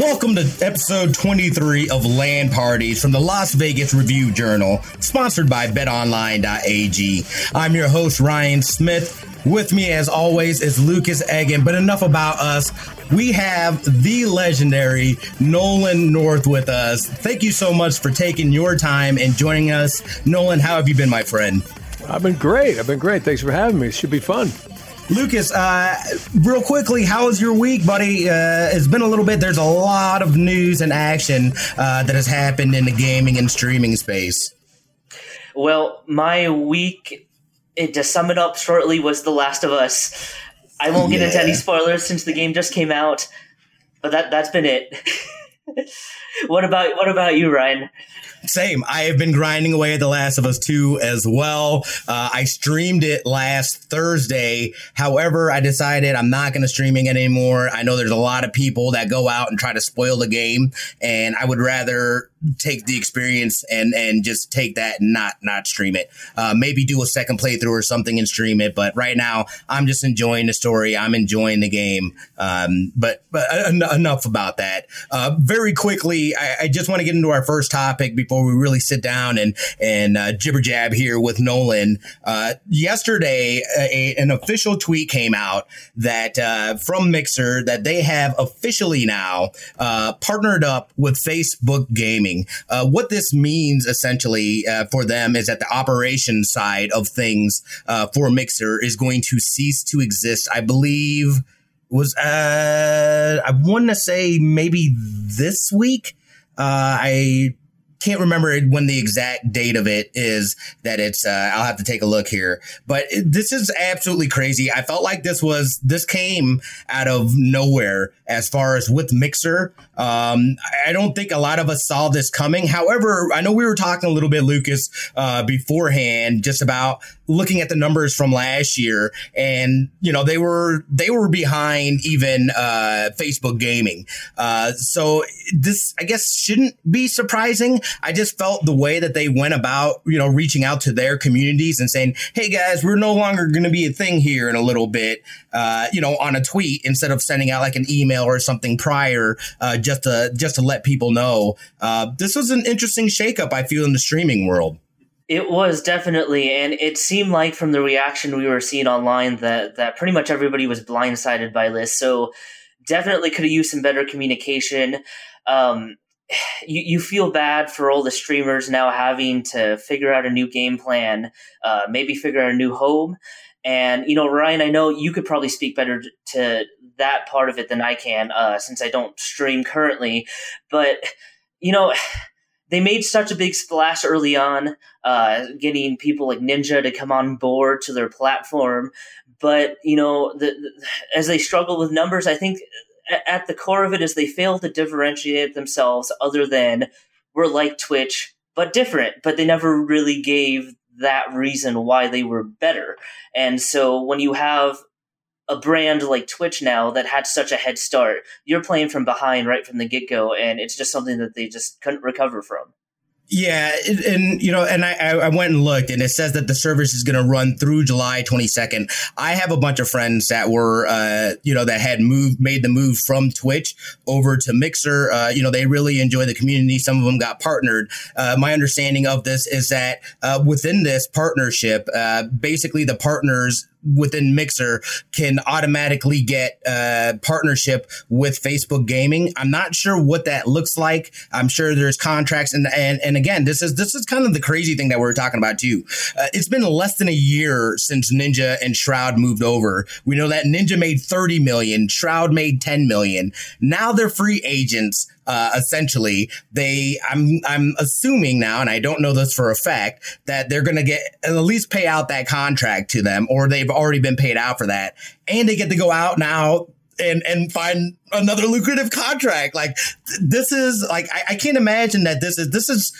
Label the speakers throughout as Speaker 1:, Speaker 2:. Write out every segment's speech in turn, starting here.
Speaker 1: Welcome to episode 23 of LAN Parties from the Las Vegas Review Journal, sponsored by betonline.ag. I'm your host, Ryan Smith. With me, as always, is Lucas Egan. But enough about us. We have the legendary Nolan North with us. Thank you so much for taking your time and joining us. Nolan, how have you been, my friend?
Speaker 2: I've been great. I've been great. Thanks for having me. It should be fun.
Speaker 1: Lucas, uh, real quickly, how was your week, buddy? Uh, it's been a little bit. There's a lot of news and action uh, that has happened in the gaming and streaming space.
Speaker 3: Well, my week, it, to sum it up shortly, was The Last of Us. I won't get yeah. into any spoilers since the game just came out, but that that's been it. what about what about you, Ryan?
Speaker 1: Same. I have been grinding away at The Last of Us 2 as well. Uh, I streamed it last Thursday. However, I decided I'm not going to streaming it anymore. I know there's a lot of people that go out and try to spoil the game, and I would rather take the experience and and just take that and not not stream it. Uh, maybe do a second playthrough or something and stream it. But right now, I'm just enjoying the story. I'm enjoying the game. Um, but but en- enough about that. Uh, very quickly, I, I just want to get into our first topic before we really sit down and and uh, jibber jab here with Nolan. Uh, yesterday, a, an official tweet came out that uh, from Mixer that they have officially now uh, partnered up with Facebook Gaming Uh, what this means essentially uh, for them is that the operation side of things uh, for Mixer is going to cease to exist. I believe was uh, I want to say maybe this week. Uh, I can't remember when the exact date of it is that it's uh, i'll have to take a look here but this is absolutely crazy. I felt like this was this came out of nowhere as far as with mixer. Um, i don't think a lot of us saw this coming. However i know we were talking a little bit lucas uh, beforehand just about looking at the numbers from last year and you know they were they were behind even uh, facebook gaming uh, so this i guess shouldn't be surprising I just felt the way that they went about, you know, reaching out to their communities and saying, "Hey guys, we're no longer going to be a thing here in a little bit," uh, you know, on a tweet instead of sending out like an email or something prior, uh, just to just to let people know. Uh, this was an interesting shakeup. I feel in the streaming world.
Speaker 3: It was definitely, and it seemed like from the reaction we were seeing online that that pretty much everybody was blindsided by this. So definitely could have used some better communication. Um, you, you feel bad for all the streamers now having to figure out a new game plan, uh, maybe figure out a new home. And, you know, Ryan, I know you could probably speak better to that part of it than I can, uh, since I don't stream currently. But, you know, they made such a big splash early on, uh, getting people like Ninja to come on board to their platform. But, you know, the, the, as they struggle with numbers, I think at the core of it is they fail to differentiate themselves other than we're like Twitch, but different. But they never really gave that reason why they were better. And so when you have a brand like Twitch now that had such a head start, you're playing from behind right from the get go, and it's just something that they just couldn't recover from.
Speaker 1: Yeah, and you know, and I, I went and looked, and it says that the service is going to run through July 22nd. I have a bunch of friends that were, uh, you know, that had moved, made the move from Twitch over to Mixer. Uh, you know, they really enjoy the community. Some of them got partnered. Uh, my understanding of this is that uh, within this partnership, uh, basically the partners within Mixer can automatically get a partnership with Facebook Gaming. I'm not sure what that looks like. I'm sure there's contracts and and and again, this is this is kind of the crazy thing that we are talking about too. Uh, it's been less than a year since Ninja and Shroud moved over. We know that Ninja made 30 million, Shroud made 10 million. Now they're free agents Uh, essentially, they I'm I'm assuming now, and I don't know this for a fact, that they're going to get at least pay out that contract to them, or they've already been paid out for that, and they get to go out now and and find another lucrative contract. Like this is like I, I can't imagine that this is this is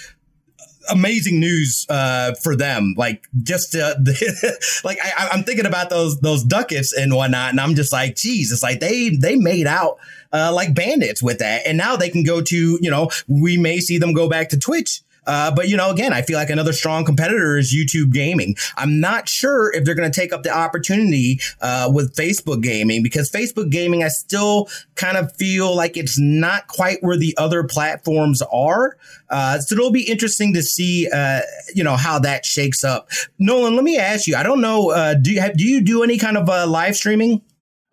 Speaker 1: amazing news uh, for them. Like just uh, like I, I'm thinking about those those ducats and whatnot, and I'm just like, geez, it's like they they made out uh, like bandits with that, and now they can go to you know we may see them go back to Twitch uh, but you know, again, I feel like another strong competitor is YouTube Gaming. I'm not sure if they're going to take up the opportunity uh, with Facebook Gaming because Facebook Gaming, I still kind of feel like it's not quite where the other platforms are. Uh, so it'll be interesting to see, uh, you know, how that shakes up. Nolan, let me ask you. I don't know. Uh, do you have, do you do any kind of uh, live streaming?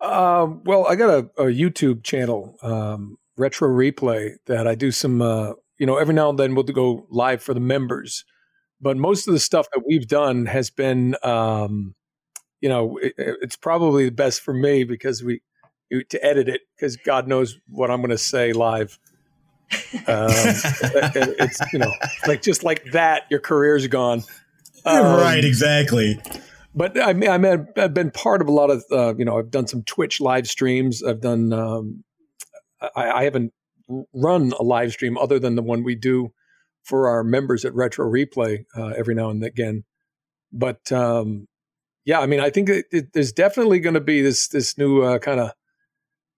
Speaker 2: Um, well, I got a, a YouTube channel, um, Retro Replay, that I do some you know, every now and then we'll go live for the members, but most of the stuff that we've done has been, um, you know, it, it's probably the best for me because we to edit it because God knows what I'm going to say live. Um, it, it's you know, like just like that, your career's gone.
Speaker 1: Um, right, exactly.
Speaker 2: But I mean, I I've been part of a lot of, uh, you know, I've done some Twitch live streams. I've done, um, I, I haven't run a live stream other than the one we do for our members at Retro Replay uh, every now and again. But um, yeah, I mean, I think it, it, there's definitely going to be this this new uh, kind of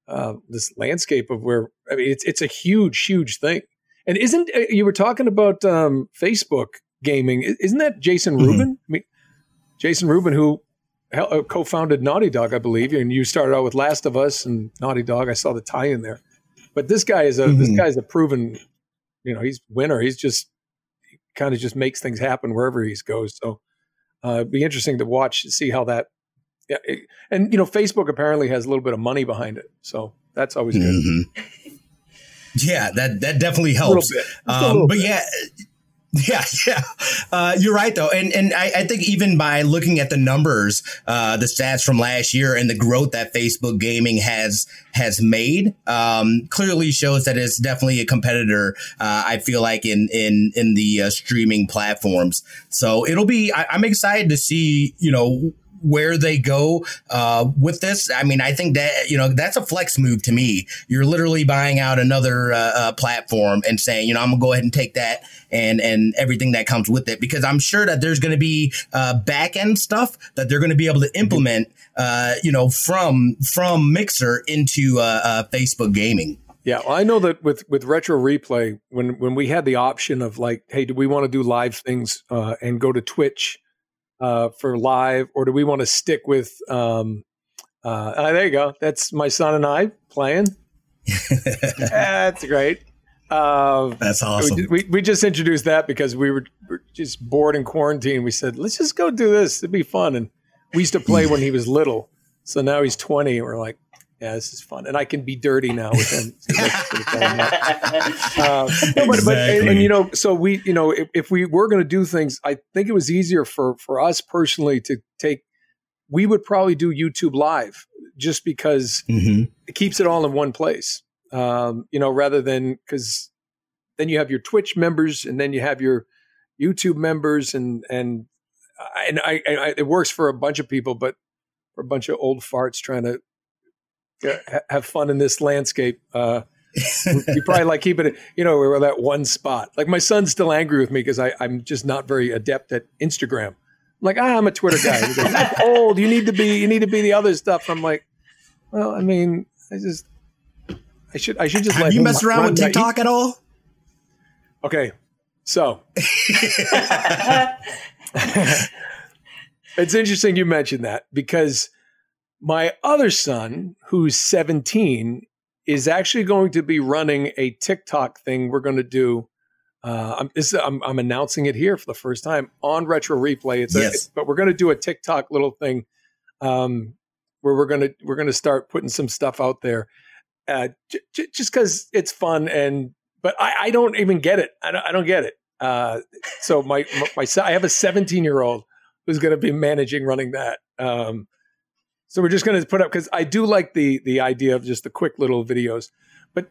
Speaker 2: uh, this landscape of where I mean, it's it's a huge, huge thing. And isn't uh, you were talking about um, Facebook gaming? Isn't that Jason mm-hmm. Rubin? I mean, Jason Rubin, who uh, co-founded Naughty Dog, I believe, and you started out with Last of Us and Naughty Dog. I saw the tie-in there. But this guy is a mm-hmm. this guy's a proven, you know, he's winner. He's just he kind of just makes things happen wherever he goes. So uh, it'd be interesting to watch to see how that. Yeah, it, and you know, Facebook apparently has a little bit of money behind it, so that's always good. Mm-hmm.
Speaker 1: Yeah, that that definitely helps. Um, but bit. yeah, Yeah, yeah, uh, you're right though, and and I, I, think even by looking at the numbers, uh, the stats from last year and the growth that Facebook Gaming has has made, um, clearly shows that it's definitely a competitor. Uh, I feel like in in in the uh, streaming platforms, so it'll be. I, I'm excited to see you know where they go uh, with this. I mean, I think that you know that's a flex move to me. You're literally buying out another uh, uh, platform and saying, you know, I'm gonna go ahead and take that and and everything that comes with it because I'm sure that there's going to be uh, back end stuff that they're going to be able to implement, uh, you know, from from Mixer into uh, uh, Facebook Gaming.
Speaker 2: Yeah, well, I know that with with retro replay, when when we had the option of like, hey, do we want to do live things uh, and go to Twitch uh, for live, or do we want to stick with? Um, uh, uh, there you go. That's my son and I playing. That's great.
Speaker 1: Uh, That's awesome.
Speaker 2: We, we, we just introduced that because we were, were, just bored in quarantine. We said, let's just go do this. It'd be fun. And we used to play when he was little. So now he's 20. And we're like, yeah, this is fun. And I can be dirty now with him. uh, no, but, exactly. but and, and, you know, so we, you know, if, if we were going to do things, I think it was easier for, for us personally to take, we would probably do YouTube live just because mm-hmm. it keeps it all in one place um, you know, rather than because then you have your Twitch members and then you have your YouTube members and and and I, I, it works for a bunch of people, but for a bunch of old farts trying to ha- have fun in this landscape. Uh, you probably like keeping it, you know, we're that one spot. Like my son's still angry with me because I'm just not very adept at Instagram. I'm like, ah, I'm a Twitter guy. Goes, That's old. You need to be. You need to be the other stuff. I'm like, well, I mean, I just I should I should just
Speaker 1: have you messed around with TikTok at all?
Speaker 2: Okay, so it's interesting you mentioned that because my other son, who's 17, is actually going to be running a TikTok thing we're going to do. Uh, I'm, this, I'm, I'm, announcing it here for the first time on Retro Replay. It's, yes. a, but we're going to do a TikTok little thing um, where we're going to we're going to start putting some stuff out there uh, j- j- just because it's fun and but I, I, don't even get it. I don't, I don't get it. Uh, so my, my, my I have a 17 year old who's going to be managing running that. Um, so we're just going to put up because I do like the the idea of just the quick little videos. But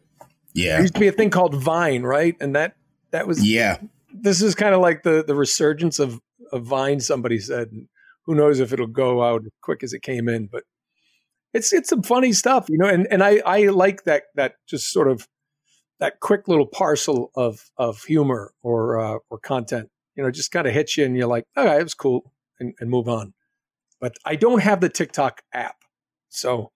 Speaker 1: Yeah.
Speaker 2: There used to be a thing called Vine, right? And that that was
Speaker 1: Yeah.
Speaker 2: this is kind of like the the resurgence of of Vine. Somebody said, and who knows if it'll go out as quick as it came in, but it's it's some funny stuff, you know. And and I I like that that just sort of that quick little parcel of of humor or uh, or content, you know, just kind of hits you, and you're like, okay, it was cool, and, and move on. But I don't have the TikTok app, so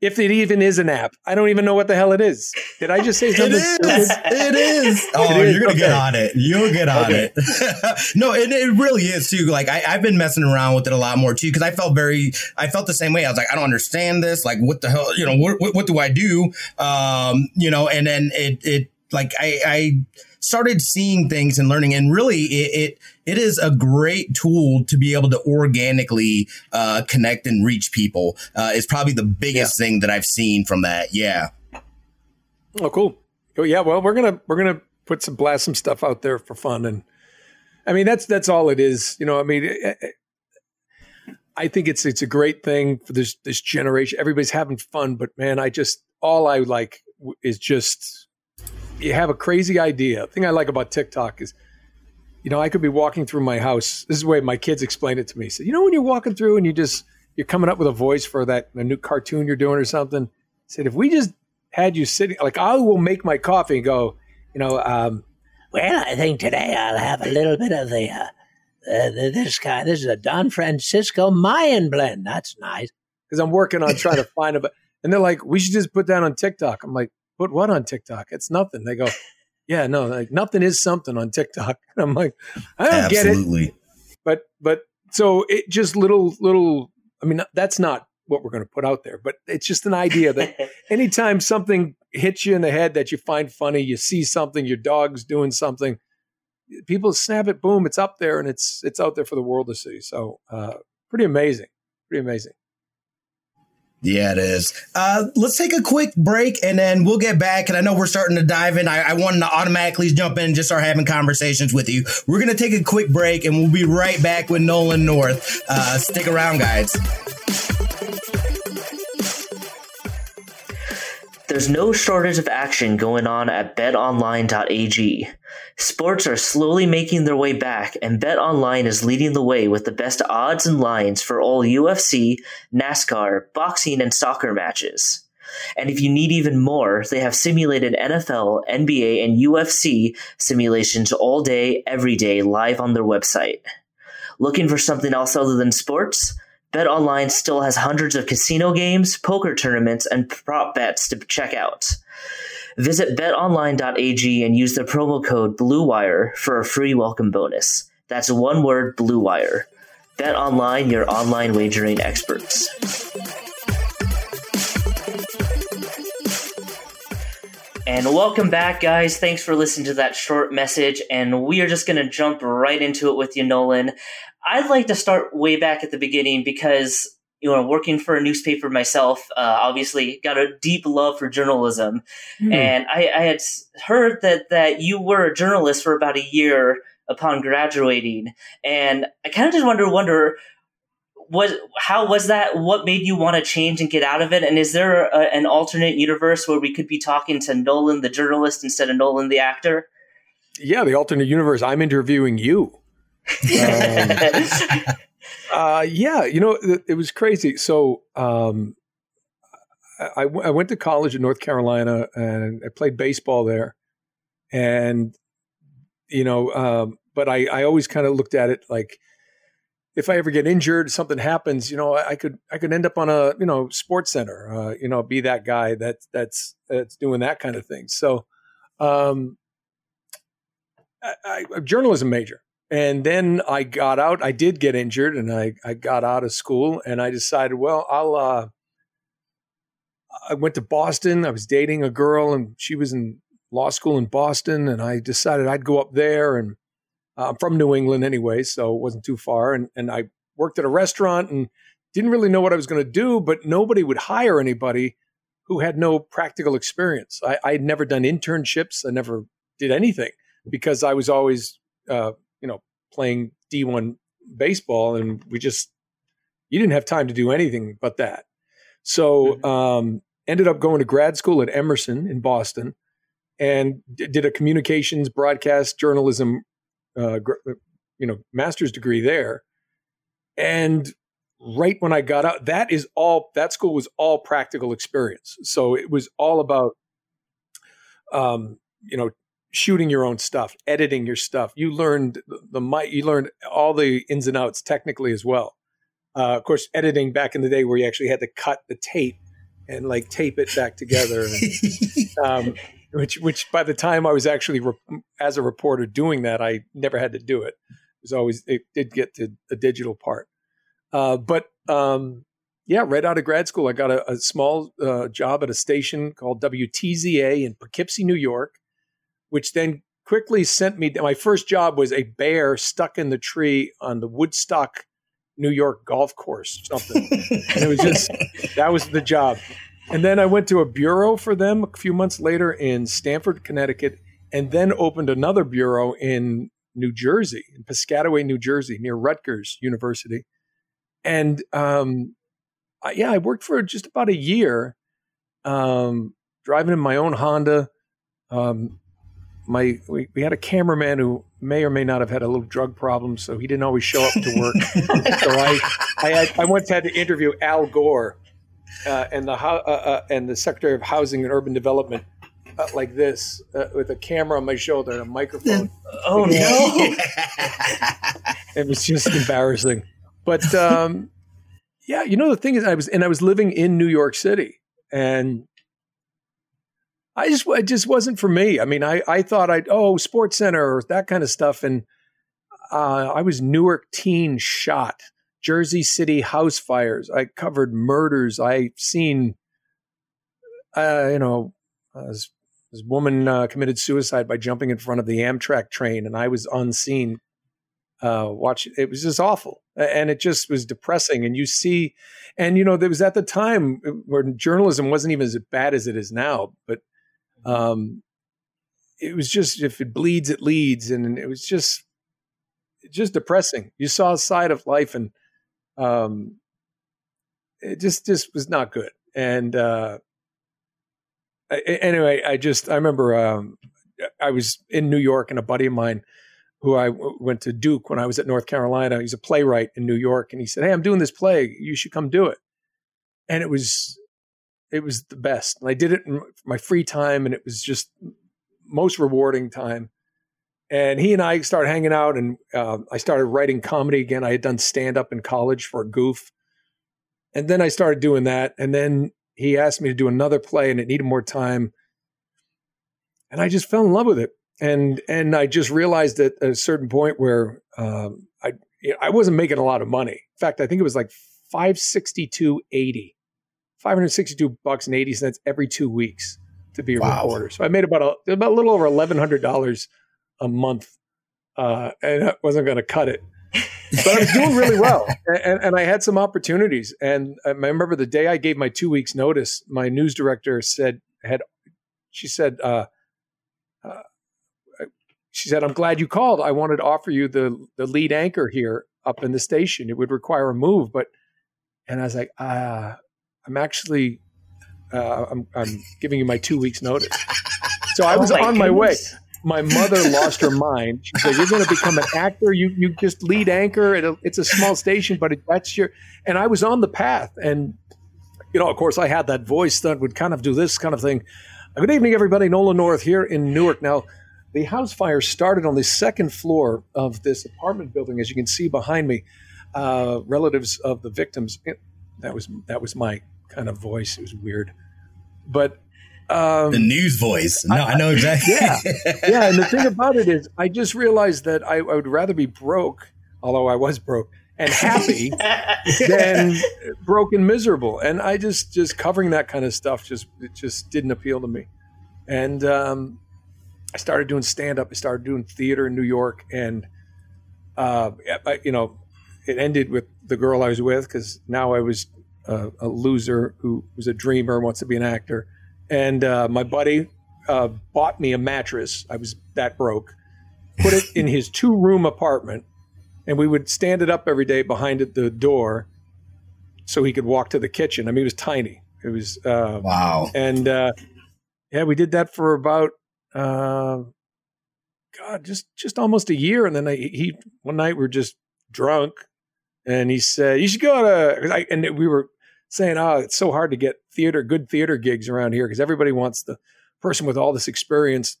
Speaker 2: if it even is an app. I don't even know what the hell it is. Did I just say something?
Speaker 1: is.
Speaker 2: stupid?
Speaker 1: It is. Oh,
Speaker 2: It is?
Speaker 1: you're gonna get on it. You'll get on
Speaker 2: Okay.
Speaker 1: it. no, and it really is too. Like I, I've been messing around with it a lot more too because I felt very. I felt the same way. I was like, I don't understand this. Like, what the hell? You know, what what, what do I do? Um, you know, and then it it like I I started seeing things and learning, and really it it, it is a great tool to be able to organically uh, connect and reach people. Uh, is probably the biggest thing that I've seen from that. Yeah.
Speaker 2: Oh, cool. Oh, yeah. Well, we're gonna we're gonna put some blast some stuff out there for fun, and I mean that's that's all it is. You know, I mean, eh, eh, I think it's it's a great thing for this this generation. Everybody's having fun, but man, I just all I like is just you have a crazy idea. The thing I like about TikTok is. You know, I could be walking through my house. This is the way my kids explain it to me. So, you know, when you're walking through and you just you're coming up with a voice for that a new cartoon you're doing or something. Said if we just had you sitting like I will make my coffee and go, you know, um,
Speaker 4: Well, I think today I'll have a little bit of the, uh, uh, the this guy. This is a Don Francisco Mayan blend. That's nice.
Speaker 2: because I'm working on trying to find a. And they're like, we should just put that on TikTok. I'm like, put what on TikTok? It's nothing. They go, yeah, no, like nothing is something on TikTok. And I'm like, I don't get it.
Speaker 1: Absolutely.
Speaker 2: But but so it just little little. I mean, that's not what we're going to put out there, but it's just an idea that anytime something hits you in the head that you find funny, you see something, your dog's doing something, people snap it, boom, it's up there and it's it's out there for the world to see. So uh, pretty amazing, pretty amazing.
Speaker 1: Yeah, it is. Uh, let's take a quick break and then we'll get back. And I know we're starting to dive in. I, I wanted to automatically jump in and just start having conversations with you. We're going to take a quick break and we'll be right back with Nolan North. Uh, stick around, guys.
Speaker 3: There's no shortage of action going on at betonline.ag. Sports are slowly making their way back, and BetOnline is leading the way with the best odds and lines for all UFC, NASCAR, boxing, and soccer matches. And if you need even more, they have simulated NFL, NBA, and UFC simulations all day, every day, live on their website. Looking for something else other than sports? BetOnline still has hundreds of casino games, poker tournaments, and prop bets to check out. Visit betonline.ag and use the promo code BLUEWIRE for a free welcome bonus. That's one word BLUEWIRE. BetOnline, your online wagering experts. And welcome back, guys. Thanks for listening to that short message. And we are just going to jump right into it with you, Nolan. I'd like to start way back at the beginning because, you know, working for a newspaper myself, uh, obviously got a deep love for journalism. And I, I had heard that, that you were a journalist for about a year upon graduating. And I kind of just wonder, wonder, was how was that? What made you want to change and get out of it? And is there a, an alternate universe where we could be talking to Nolan the journalist instead of Nolan the actor?
Speaker 2: Yeah, the alternate universe. I'm interviewing you. Uh, yeah, you know, it, it was crazy. So um, I, I went to college in North Carolina and I played baseball there. And, you know, um, but I, I always kind of looked at it like if I ever get injured, something happens, you know, I, could I could end up on a you know SportsCenter, uh, you know, be that guy that that's that's doing that kind of thing. So, um, I, journalism major, and then I got out. I did get injured, and I I got out of school, and I decided, well, I'll. Uh, I went to Boston. I was dating a girl, and she was in law school in Boston, and I decided I'd go up there. And I'm from New England anyway, so it wasn't too far. And and I worked at a restaurant and didn't really know what I was going to do, but nobody would hire anybody who had no practical experience. I, I had never done internships. I never did anything because I was always, uh, you know, playing D1 baseball, and we just you didn't have time to do anything but that. So um, ended up going to grad school at Emerson in Boston, and d- did a communications broadcast journalism, uh, you know, master's degree there. And right when I got out, that is all. That school was all practical experience. So it was all about, um, you know, shooting your own stuff, editing your stuff. You learned the mic. You learned all the ins and outs technically as well. Uh, of course, editing back in the day where you actually had to cut the tape and like tape it back together. And, um, which, which by the time I was actually re- as a reporter doing that, I never had to do it. It was always it did get to a digital part. Uh, but um, yeah, right out of grad school, I got a, a small uh, job at a station called WTZA in Poughkeepsie, New York, which then quickly sent me. My first job was a bear stuck in the tree on the Woodstock New York golf course something. and it was just that was the job. And then I went to a bureau for them a few months later in Stamford, Connecticut, and then opened another bureau in New Jersey, in Piscataway, New Jersey, near Rutgers University. And um, I, yeah, I worked for just about a year, um, driving in my own Honda. Um, my we, we had a cameraman who may or may not have had a little drug problem, so he didn't always show up to work. so I I, had, I once had to interview Al Gore uh, and the uh, uh, and the Secretary of Housing and Urban Development uh, like this uh, with a camera on my shoulder and a microphone.
Speaker 3: Oh no!
Speaker 2: it was just embarrassing. But um, yeah, you know the thing is, I was and I was living in New York City, and I just it just wasn't for me. I mean, I I thought I'd oh SportsCenter or that kind of stuff, and uh, I was Newark teen shot, Jersey City house fires. I covered murders. I seen, uh, you know, this, this woman uh, committed suicide by jumping in front of the Amtrak train, and I was unseen. Uh, watch it was just awful, and it just was depressing. And you see, and you know, there was at the time where journalism wasn't even as bad as it is now, but um, it was just if it bleeds, it leads, and it was just just depressing. You saw a side of life, and um, it just just was not good. And uh, I, anyway, I just I remember um, I was in New York, and a buddy of mine who I w- went to Duke when I was at North Carolina. He's a playwright in New York, and he said, "Hey, I'm doing this play. You should come do it." And it was it was the best. And I did it in my free time, and it was just most rewarding time. And he and I started hanging out, and uh, I started writing comedy again. I had done stand up in college for a goof, and then I started doing that. And then he asked me to do another play, and it needed more time. And I just fell in love with it, and and I just realized that at a certain point where um, I I wasn't making a lot of money. In fact, I think it was like five sixty two eighty 562 bucks and 80 cents every two weeks to be a wow. reporter. So I made about a, about a little over $1,100 a month. Uh, and I wasn't going to cut it, but I was doing really well. And, and, I had some opportunities. And I remember the day I gave my two weeks notice, my news director said, had, she said, uh, uh, she said, I'm glad you called. I wanted to offer you the, the lead anchor here up in the station. It would require a move, but, and I was like, ah, I'm actually uh, I'm, I'm giving you my two weeks notice. So I was oh my on goodness. my way. My mother lost her mind. She said, "You're going to become an actor. You you just lead anchor. A, it's a small station, but it, that's your." And I was on the path, and you know, of course, I had that voice that would kind of do this kind of thing. Good evening, everybody. Nolan North here in Newark. Now, the house fire started on the second floor of this apartment building, as you can see behind me. Uh, relatives of the victims. That was that was my kind of voice. It was weird, but
Speaker 1: um, the news voice. No, I, I know exactly.
Speaker 2: yeah, yeah. And the thing about it is, I just realized that I, I would rather be broke, although I was broke and happy, than broke and miserable. And I just just covering that kind of stuff just it just didn't appeal to me. And um, I started doing stand up. I started doing theater in New York, and uh, I, you know, it ended with the girl I was with because now I was a, a, loser who was a dreamer, wants to be an actor. And uh, my buddy uh, bought me a mattress. I was that broke. Put it in his two room apartment, and we would stand it up every day behind the door so he could walk to the kitchen. I mean, it was tiny. It was
Speaker 1: uh, wow.
Speaker 2: And uh, yeah, we did that for about uh, God, just just almost a year. And then I, he one night we are just drunk, and he said you should go to. I, and we were saying, oh, it's so hard to get theater, good theater gigs around here because everybody wants the person with all this experience.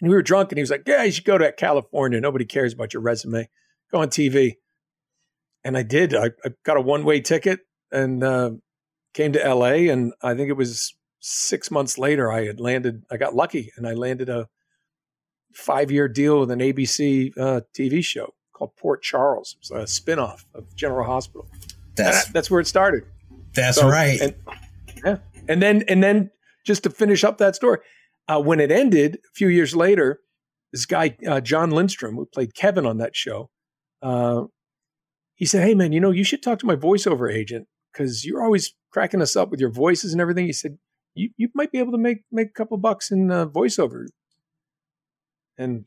Speaker 2: And we were drunk, and he was like, yeah, you should go to California. Nobody cares about your resume. Go on TV. And I did. I, I got a one way ticket and uh, came to LA. And I think it was six months later, I had landed, I got lucky and I landed a five year deal with an ABC uh, TV show called Port Charles. It was a spinoff of General Hospital. That's, that, that's where it started.
Speaker 1: That's so, right.
Speaker 2: And, yeah. And then, and then just to finish up that story, uh, when it ended a few years later, this guy, uh, Jon Lindstrom, who played Kevin on that show, uh, he said, Hey, man, you know, you should talk to my voiceover agent because you're always cracking us up with your voices and everything. He said, You, you might be able to make, make a couple bucks in uh, voiceover. And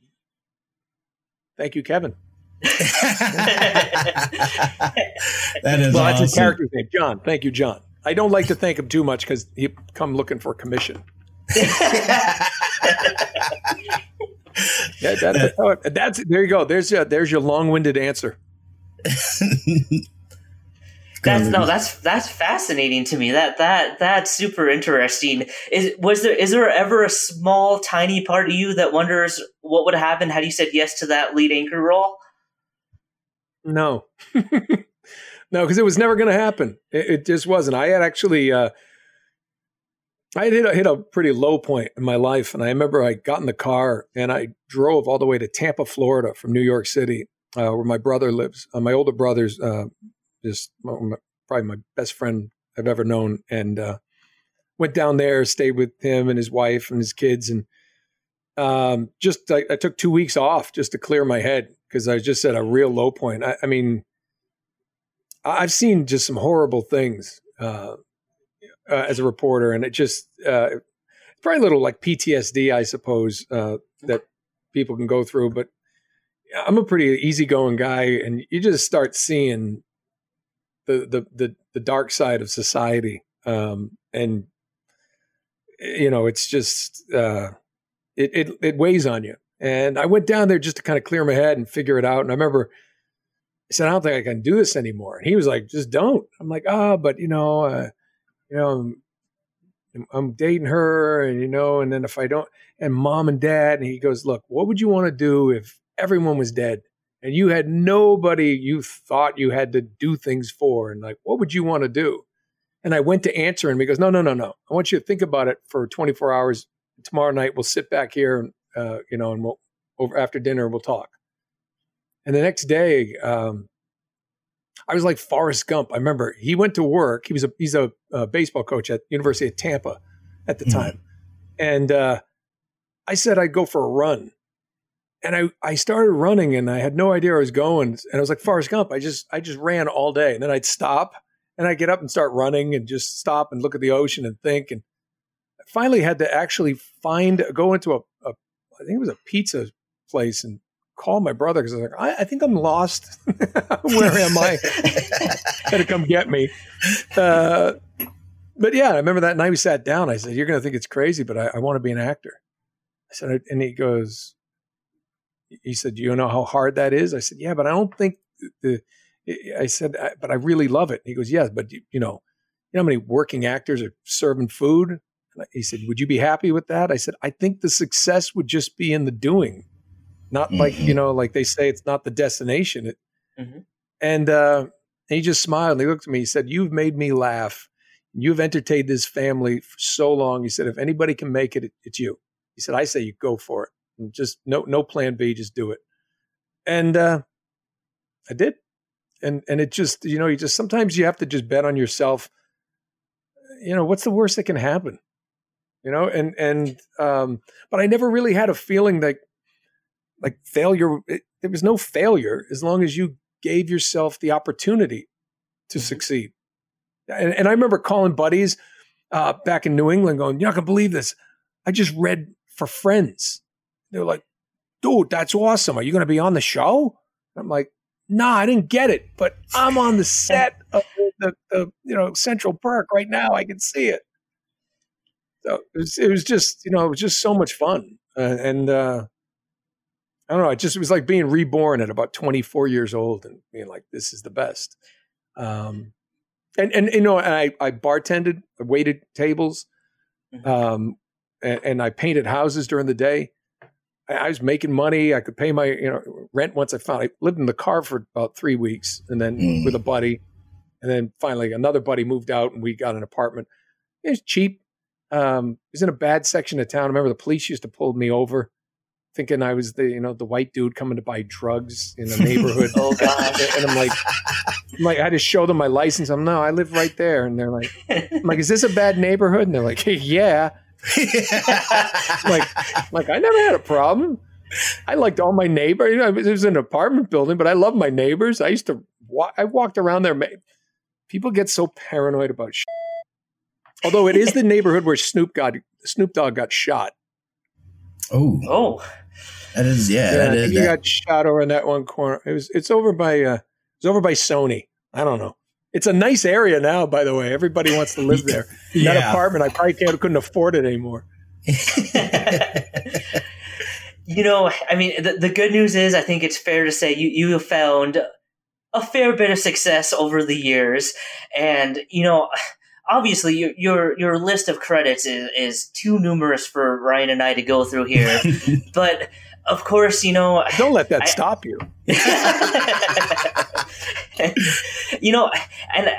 Speaker 2: thank you, Kevin.
Speaker 1: that is well,
Speaker 2: awesome. that's
Speaker 1: his
Speaker 2: character's name, Jon. Thank you, Jon. I don't like to thank him too much because he come looking for a commission. yeah, that, that's, that's there. You go. There's your, there's your long-winded answer.
Speaker 3: that's no, that's that's fascinating to me. That that that's super interesting. Is was there is there ever a small tiny part of you that wonders what would happen had you said yes to that lead anchor role?
Speaker 2: No, no, because it was never going to happen. It, it, just wasn't. I had actually, uh, I had hit a, hit a pretty low point in my life, and I remember I got in the car and I drove all the way to Tampa, Florida, from New York City, uh, where my brother lives. Uh, my older brother's uh, just probably my best friend I've ever known, and uh, went down there, stayed with him and his wife and his kids, and um, just I, I, took two weeks off just to clear my head because I was just at a real low point. I, I mean, I've seen just some horrible things uh, uh, as a reporter, and it just uh, probably a little like PTSD, I suppose, uh, that people can go through. But I'm a pretty easygoing guy, and you just start seeing the the the, the dark side of society, um, and you know, it's just uh, it, it it weighs on you. And I went down there just to kind of clear my head and figure it out. And I remember I said, I don't think I can do this anymore. And he was like, just don't. I'm like, ah, oh, but you know, uh, you know, I'm, I'm, dating her, and you know, and then if I don't, and mom and dad, and he goes, look, what would you want to do if everyone was dead and you had nobody you thought you had to do things for, and like, what would you want to do? And I went to answer him. He goes, no, no, no, no. I want you to think about it for 24 hours. Tomorrow night we'll sit back here and uh, you know, and we'll over after dinner we'll talk. And the next day, um, I was like Forrest Gump. I remember he went to work. He was a he's a, a baseball coach at University of Tampa at the mm-hmm. time, and uh, I said I'd go for a run. And I, I started running and I had no idea where I was going. And I was like Forrest Gump. I just I just ran all day. And then I'd stop and I'd get up and start running and just stop and look at the ocean and think. And I finally had to actually find go into a, a I think it was a pizza place and called my brother because I was like, I, I, think I'm lost. Where am I? To come get me. Uh, but yeah, I remember that night we sat down. I said, "You're going to think it's crazy, but I, I want to be an actor." I said, and he goes, he said, "Do you know how hard that is?" I said, "Yeah, but I don't think the." I said, "But I really love it." He goes, "Yes, but you, you know, you know how many working actors are serving food he said, Would you be happy with that? I said, I think the success would just be in the doing, not mm-hmm. like, you know, like they say it's not the destination. It, mm-hmm. And uh, he just smiled and he looked at me. He said, You've made me laugh. You've entertained this family for so long. He said, If anybody can make it, it's you. He said, I say you go for it. And just no, no plan B, just do it. And uh, I did. And, and it just, you know, you just sometimes you have to just bet on yourself. You know, what's the worst that can happen? You know and and um but i never really had a feeling that like failure it, there was no failure as long as you gave yourself the opportunity to mm-hmm. succeed. And, and i remember calling buddies uh, back in new england going you're not gonna believe this. I just read for friends. They're like dude that's awesome. Are you gonna be on the show? I'm like no nah, i didn't get it but i'm on the set of the, the you know central park right now. I can see it it was, it was just, you know, it was just so much fun. uh, and uh, I don't know. It just it was like being reborn at about 24 years old and being like, "This is the best." Um, and and you know, and I I bartended, I waited tables,
Speaker 3: Mhm.
Speaker 2: um, and, and I painted houses during the day. I, I was making money. I could pay my you know rent once I found. I lived in the car for about three weeks, and then
Speaker 1: Mm.
Speaker 2: with a buddy, and then finally another buddy moved out, and we got an apartment. It was cheap. Um, it was in a bad section of town. I remember the police used to pull me over, thinking I was the you know the white dude coming to buy drugs in the neighborhood.
Speaker 3: Oh gosh.
Speaker 2: and I'm like, I'm like I had to show them my license. I'm no, I live right there, and they're like, I'm like, is this a bad neighborhood? And they're like, yeah. Like, like I never had a problem. I liked all my neighbors. You know, it was an apartment building, but I love my neighbors. I used to. Wa- I walked around there. People get so paranoid about. Shit. Although it is the neighborhood where Snoop got Snoop Dogg got shot.
Speaker 1: oh,
Speaker 3: oh.
Speaker 1: that is yeah.
Speaker 2: Yeah,
Speaker 1: that
Speaker 2: I
Speaker 1: is
Speaker 2: think he
Speaker 1: that-
Speaker 2: got shot over in that one corner. It was. It's over by. Uh, it's over by Sony. I don't know. It's a nice area now, by the way. Everybody wants to live there. That apartment, I probably can't, couldn't afford it anymore.
Speaker 3: you know, I mean, the, the good news is, I think it's fair to say you you have found a fair bit of success over the years, and you know, obviously your your your list of credits is is too numerous for Ryan and I to go through here, but. Of course, you know,
Speaker 2: Don't let that
Speaker 3: I-
Speaker 2: stop you.
Speaker 3: you know, and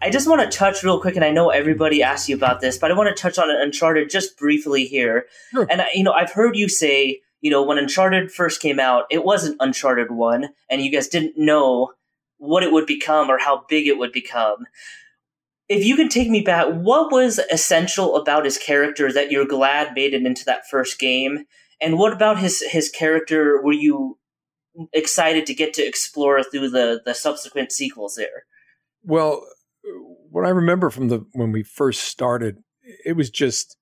Speaker 3: I just want to touch real quick, and I know everybody asked you about this, but I want to touch on Uncharted just briefly here.
Speaker 2: Sure.
Speaker 3: And I- you know, I've heard you say, you know, when Uncharted first came out, it wasn't Uncharted One, and you guys didn't know what it would become or how big it would become. If you could take me back, what was essential about his character that you're glad made it into that first game? And what about his his character were you excited to get to explore through the the subsequent sequels there?
Speaker 2: Well, what I remember from the when we first started, it was just.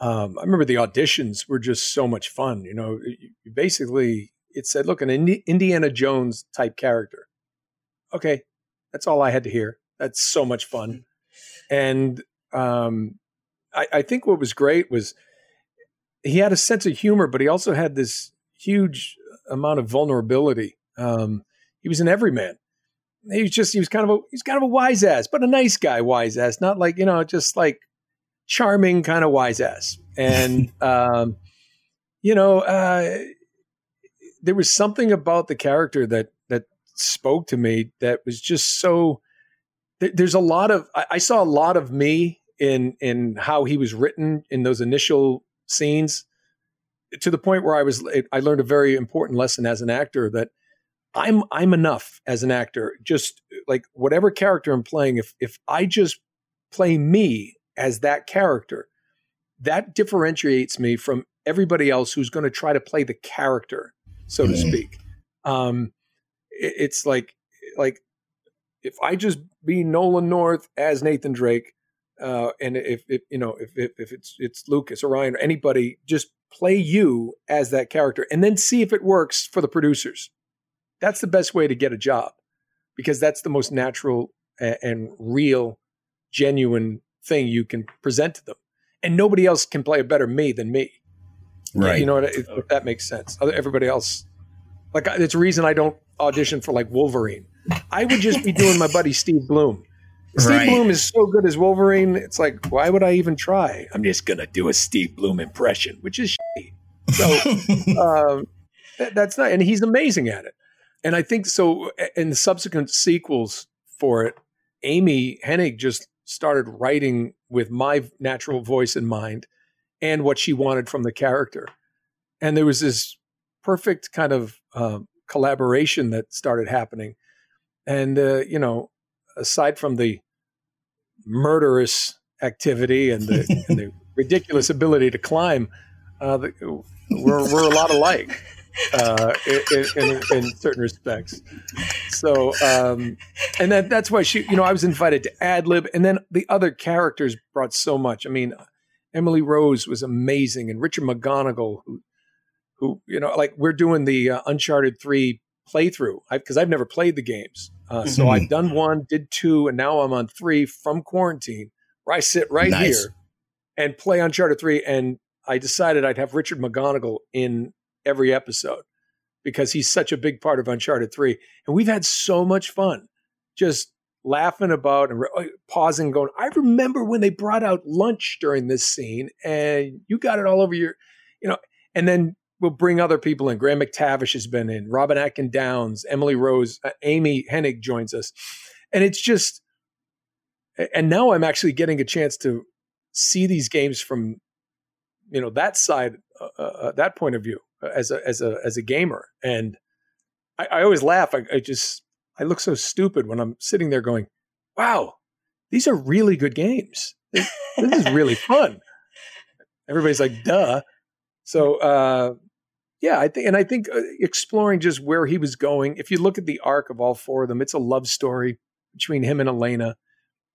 Speaker 2: Um, I remember the auditions were just so much fun. You know, you, basically it said, "Look, an Indiana Jones type character." Okay, that's all I had to hear. That's so much fun, and um, I, I think what was great was he had a sense of humor, but he also had this huge amount of vulnerability. Um, he was an everyman he was just he was kind of a he's kind of a wise ass, but a nice guy wise ass, not like you know just like charming kind of wise ass. And um, you know, uh, there was something about the character that that spoke to me that was just so. There- There's a lot of I, I saw a lot of me in in how he was written in those initial scenes, to the point where I was I learned a very important lesson as an actor that I'm I'm enough as an actor. Just like whatever character I'm playing, if if I just play me as that character, that differentiates me from everybody else who's going to try to play the character, so to
Speaker 1: Mhm.
Speaker 2: speak. Um, it- it's like like if I just be Nolan North as Nathan Drake, uh, and if, if you know if, if if it's it's Lucas or Ryan or anybody, just play you as that character, and then see if it works for the producers. That's the best way to get a job because that's the most natural and, and real genuine thing you can present to them. And nobody else can play a better me than me.
Speaker 1: Right.
Speaker 2: you know what, if, if that makes sense. Everybody else like it's a reason i don't audition for like wolverine i would just be doing my buddy steve Blum steve
Speaker 1: Right.
Speaker 2: Blum is so good as wolverine it's like why would i even try i'm just gonna do a steve Blum impression which is shitty. so um, that, that's not, and he's amazing at it. And I think so. In the subsequent sequels for it, Amy Hennig just started writing with my natural voice in mind and what she wanted from the character. And there was this perfect kind of um, collaboration that started happening. And, uh, you know, aside from the murderous activity and the, and the ridiculous ability to climb, uh, the, we're, we're a lot alike uh, in, in, in certain respects. So, um, and that, that's why she, you know, I was invited to ad lib, and then the other characters brought so much. I mean, Emily Rose was amazing, and Richard McGonagle, who, who, you know, like we're doing the uh, Uncharted three playthrough because I've never played the games, uh, so
Speaker 1: Mhm.
Speaker 2: I've done one, did two, and now I'm on three from quarantine, where I sit right
Speaker 1: Nice.
Speaker 2: here and play Uncharted three, and I decided I'd have Richard McGonagle in every episode because he's such a big part of Uncharted 3. And we've had so much fun just laughing about and re- uh, pausing, going, I remember when they brought out lunch during this scene and you got it all over your, you know, and then we'll bring other people in. Graham McTavish has been in, Robin Atkin Downes, Emily Rose, uh, Amy Hennig joins us. And it's just, and now I'm actually getting a chance to see these games from, you know, that side, uh, uh, uh that point of view as a, as a, as a gamer. And I, I always laugh. I, I just, I look so stupid when I'm sitting there going, wow, these are really good games. This, this is really fun. Everybody's like, duh. So, uh, yeah, I think, and I think uh, exploring just where he was going. If you look at the arc of all four of them, it's a love story between him and Elena.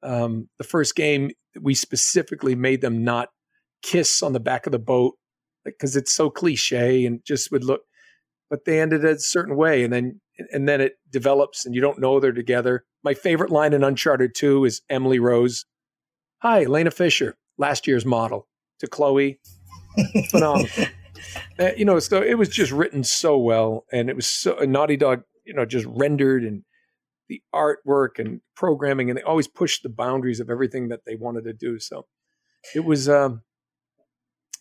Speaker 2: Um, the first game, we specifically made them not kiss on the back of the boat because it's so cliche and just would look. But they ended a certain way, and then and then it develops, and you don't know they're together. My favorite line in Uncharted Two is Emily Rose, "Hi, Lena Fisher, last year's model." To Chloe, phenomenal. Uh, you know, so it was just written so well, and it was so Naughty Dog, you know, just rendered and the artwork and programming, and they always pushed the boundaries of everything that they wanted to do. So it was, um,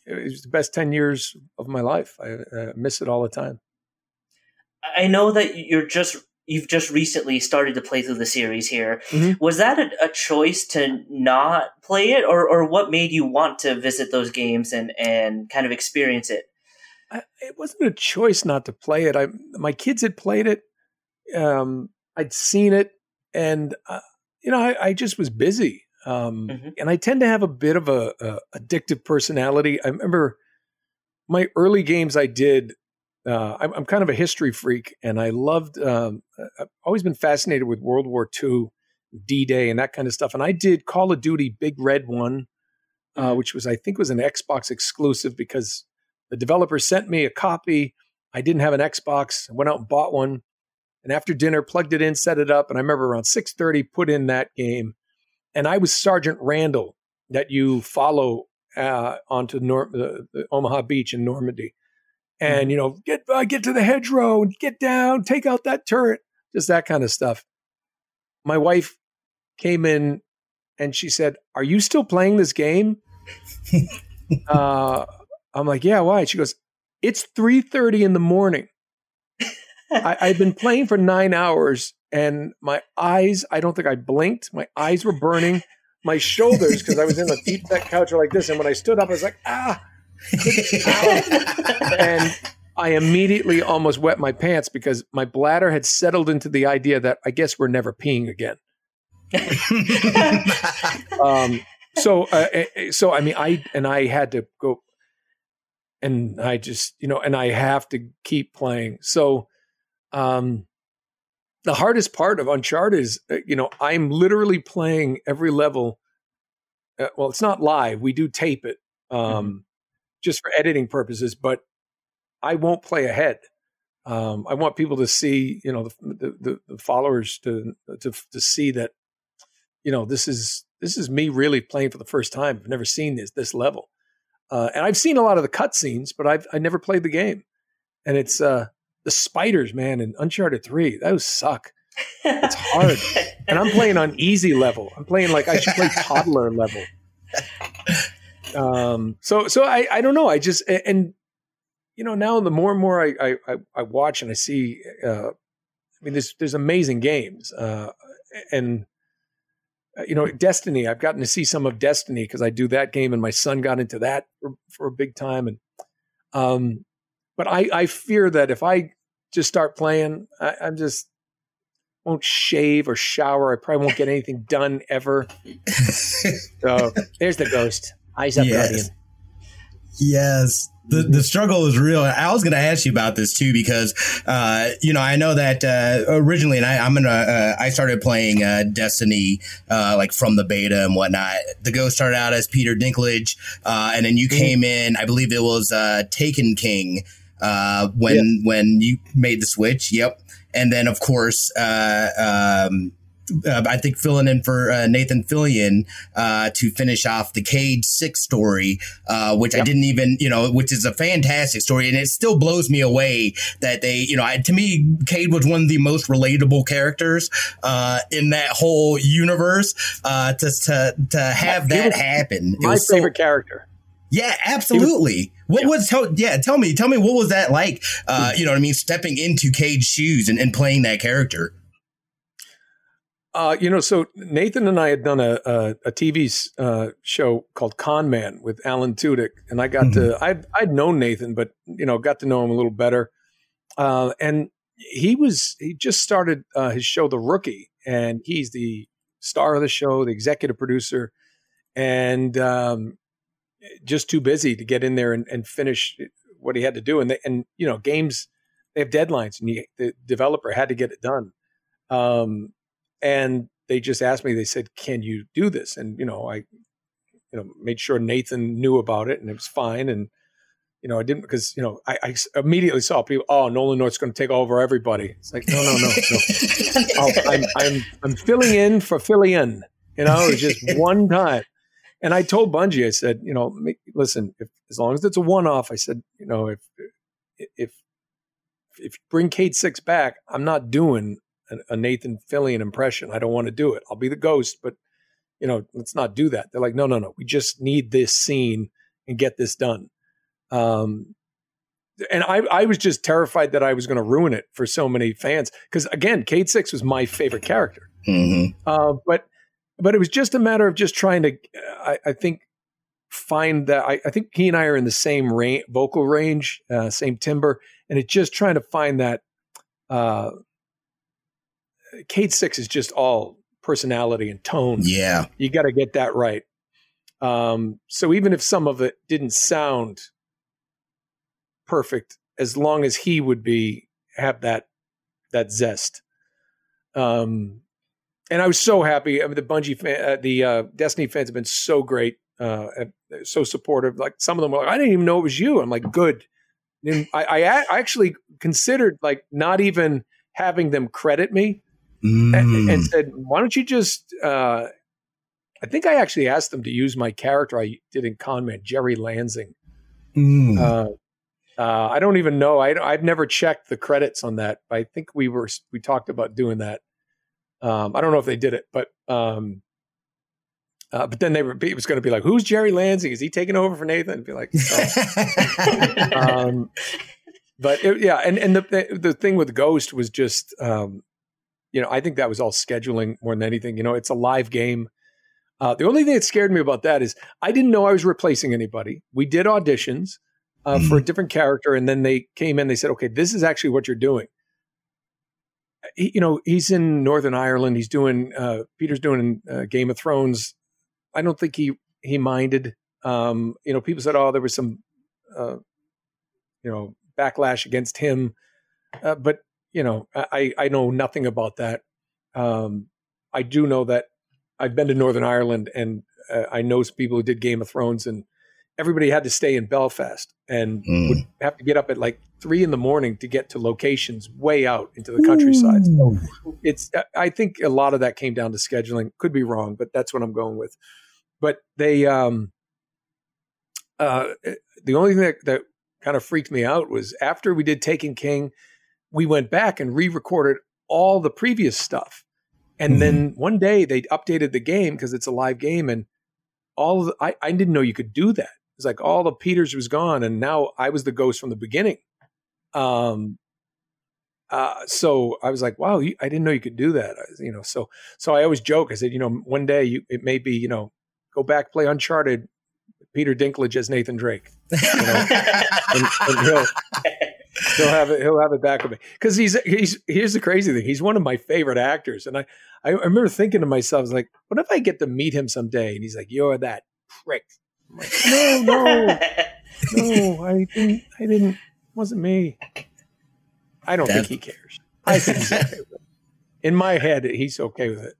Speaker 2: it was the best ten years of my life. I uh, miss it all the time.
Speaker 3: I know that you're just you've just recently started to play through the series here.
Speaker 2: Mhm.
Speaker 3: Was that a, a choice to not play it, or or what made you want to visit those games and and kind of experience it?
Speaker 2: I, it wasn't a choice not to play it. I my kids had played it. Um, I'd seen it, and uh, you know, I, I just was busy. Um,
Speaker 3: Mhm.
Speaker 2: And I tend to have a bit of a, a addictive personality. I remember my early games I did. Uh, I'm, I'm kind of a history freak, and I loved. Um, I've always been fascinated with World War II, D Day, and that kind of stuff. And I did Call of Duty Big Red One, uh,
Speaker 3: Mhm.
Speaker 2: which was I think was an Xbox exclusive because the developer sent me a copy. I didn't have an Xbox. I went out and bought one, and after dinner, plugged it in, set it up, and I remember around six thirty, put in that game, and I was Sergeant Randall that you follow uh, onto Nor- the, the Omaha Beach in Normandy, and you know get uh, get to the hedgerow and get down, take out that turret, just that kind of stuff. My wife came in and she said, "Are you still playing this game?" uh, I'm like, "Yeah, why?" She goes, "It's 3:30 in the morning. I, I've been playing for nine hours, and my eyes. I don't think I blinked. My eyes were burning." My shoulders, because I was in the deep set couch, were like this, and when I stood up, I was like, "Ah!" and I immediately almost wet my pants because my bladder had settled into the idea that I guess we're never peeing again. Um, so, uh, uh, so I mean, I and I had to go, and I just, you know, and I have to keep playing. So, um, the hardest part of Uncharted is, uh, you know, I'm literally playing every level. Uh, well, it's not live; we do tape it, um, just for editing purposes. But I won't play ahead. Um, I want people to see, you know, the, the, the, the followers to, to to see that, you know, this is this is me really playing for the first time. I've never seen this this level, uh, and I've seen a lot of the cutscenes, but I've I never played the game. And it's uh, the spiders, man, in Uncharted Three. Those suck. It's hard, and I'm playing on easy level. I'm playing like I should play toddler level. Um, so so I I don't know. I just and you know now the more and more I I, I, watch and I see. Uh, I mean, there's there's amazing games, uh, and you know, Destiny. I've gotten to see some of Destiny because I do that game, and my son got into that for, for a big time. And um, but I I fear that if I just start playing, I, I'm just won't shave or shower. I probably won't get anything done ever. So there's the ghost. Eyes up,
Speaker 1: Yes.
Speaker 2: guardian.
Speaker 1: Yes. The, the struggle is real. I was going to ask you about this too because, uh, you know, I know that uh, originally, and I, I'm gonna, uh, I started playing uh, Destiny uh, like from the beta and whatnot. The Ghost started out as Peter Dinklage, uh, and then you came in. I believe it was uh, Taken King uh, when when you made the switch. Yep, and then of course, uh, um, uh, I think filling in for uh, Nathan Fillion uh, to finish off the Cayde Six story, uh, which I didn't even, you know, which is a fantastic story, and it still blows me away that they, you know, I, to me, Cayde was one of the most relatable characters uh, in that whole universe. Uh, to to to have that happen,
Speaker 2: my favorite so, character.
Speaker 1: Yeah, absolutely. Was, what yeah. was tell, yeah? Tell me, tell me, what was that like? Uh, you know what I mean? Stepping into Cayde's shoes and, and playing that character.
Speaker 2: Uh, you know, so Nathan and I had done a a, a TV uh, show called Con Man with Alan Tudyk, and I got mm-hmm. to I I'd known Nathan, but you know, got to know him a little better. Uh, and he was he just started uh, his show, The Rookie, and he's the star of the show, the executive producer, and um, just too busy to get in there and, and finish what he had to do. And they, and you know, games they have deadlines, and he, the developer had to get it done. Um, and they just asked me. They said, "Can you do this?" And you know, I, you know, made sure Nathan knew about it, and it was fine. And you know, I didn't because you know, I, I immediately saw people. Oh, Nolan North's going to take over everybody. It's like, no, no, no, no. oh, I'm, I'm, I'm filling in for filling in. You know, just one time. And I told Bungie, I said, you know, listen, if, as long as it's a one-off, I said, you know, if if if you bring Cayde Six back, I'm not doing a, Nathan Fillion impression. I don't want to do it. I'll be the ghost, but you know, let's not do that. They're like, no, no, no. We just need this scene and get this done. Um, and I, I was just terrified that I was going to ruin it for so many fans because again, Cayde Six was my favorite character. Mm-hmm. Uh, but but it was just a matter of just trying to, I, I think, find that. I, I, think he and I are in the same range, vocal range, uh, same timbre, and it's just trying to find that. Uh, Cayde Six is just all personality and tone.
Speaker 1: Yeah,
Speaker 2: you got to get that right. Um, so even if some of it didn't sound perfect, as long as he would be have that that zest. Um, and I was so happy. I mean, the Bungie, fan, uh, the uh, Destiny fans have been so great, uh, so supportive. Like some of them were like, "I didn't even know it was you." I'm like, "Good." And I, I, I actually considered like not even having them credit me, mm. and, and, said, "Why don't you just?" Uh, I think I actually asked them to use my character I did in Con Man, Jerry Lansing. Mm. Uh, uh, I don't even know. I, I've never checked the credits on that. I think we were we talked about doing that. Um, I don't know if they did it, but um, uh, but then they were it was going to be like, who's Jerry Lansing? Is he taking over for Nathan? And be like, oh. um, but it, yeah, and and the the thing with Ghost was just, um, you know, I think that was all scheduling more than anything. You know, it's a live game. Uh, the only thing that scared me about that is I didn't know I was replacing anybody. We did auditions uh, mm-hmm. for a different character, and then they came in. They said, "Okay, this is actually what you're doing." he, you know, he's in Northern Ireland. He's doing uh, Peter's doing uh, Game of Thrones. I don't think he he minded. Um, you know, people said, "Oh, there was some, uh, you know, backlash against him," uh, but you know, I I know nothing about that. Um, I do know that I've been to Northern Ireland and uh, I know some people who did Game of Thrones, and everybody had to stay in Belfast and mm. would have to get up at like three in the morning to get to locations way out into the countryside. Ooh. It's I think a lot of that came down to scheduling. Could be wrong, but that's what I'm going with. But they um uh the only thing that, that kind of freaked me out was after we did Taken King, we went back and re-recorded all the previous stuff. And mm then one day they updated the game because it's a live game and all the, I, I didn't know you could do that. It's like all the Peters was gone, and now I was the ghost from the beginning. Um, uh, so I was like, wow, you, I didn't know you could do that. I, you know, so so I always joke. I said, you know, one day you it may be, you know, go back play Uncharted, Peter Dinklage as Nathan Drake, you know, and, and he'll he'll have it he'll have it back with me because he's he's here's the crazy thing he's one of my favorite actors and I I remember thinking to myself I was like what if I get to meet him someday and he's like you're that prick like, no no no I didn't I didn't wasn't me. I don't think he cares. I think he's okay with it. In my head, he's okay with it.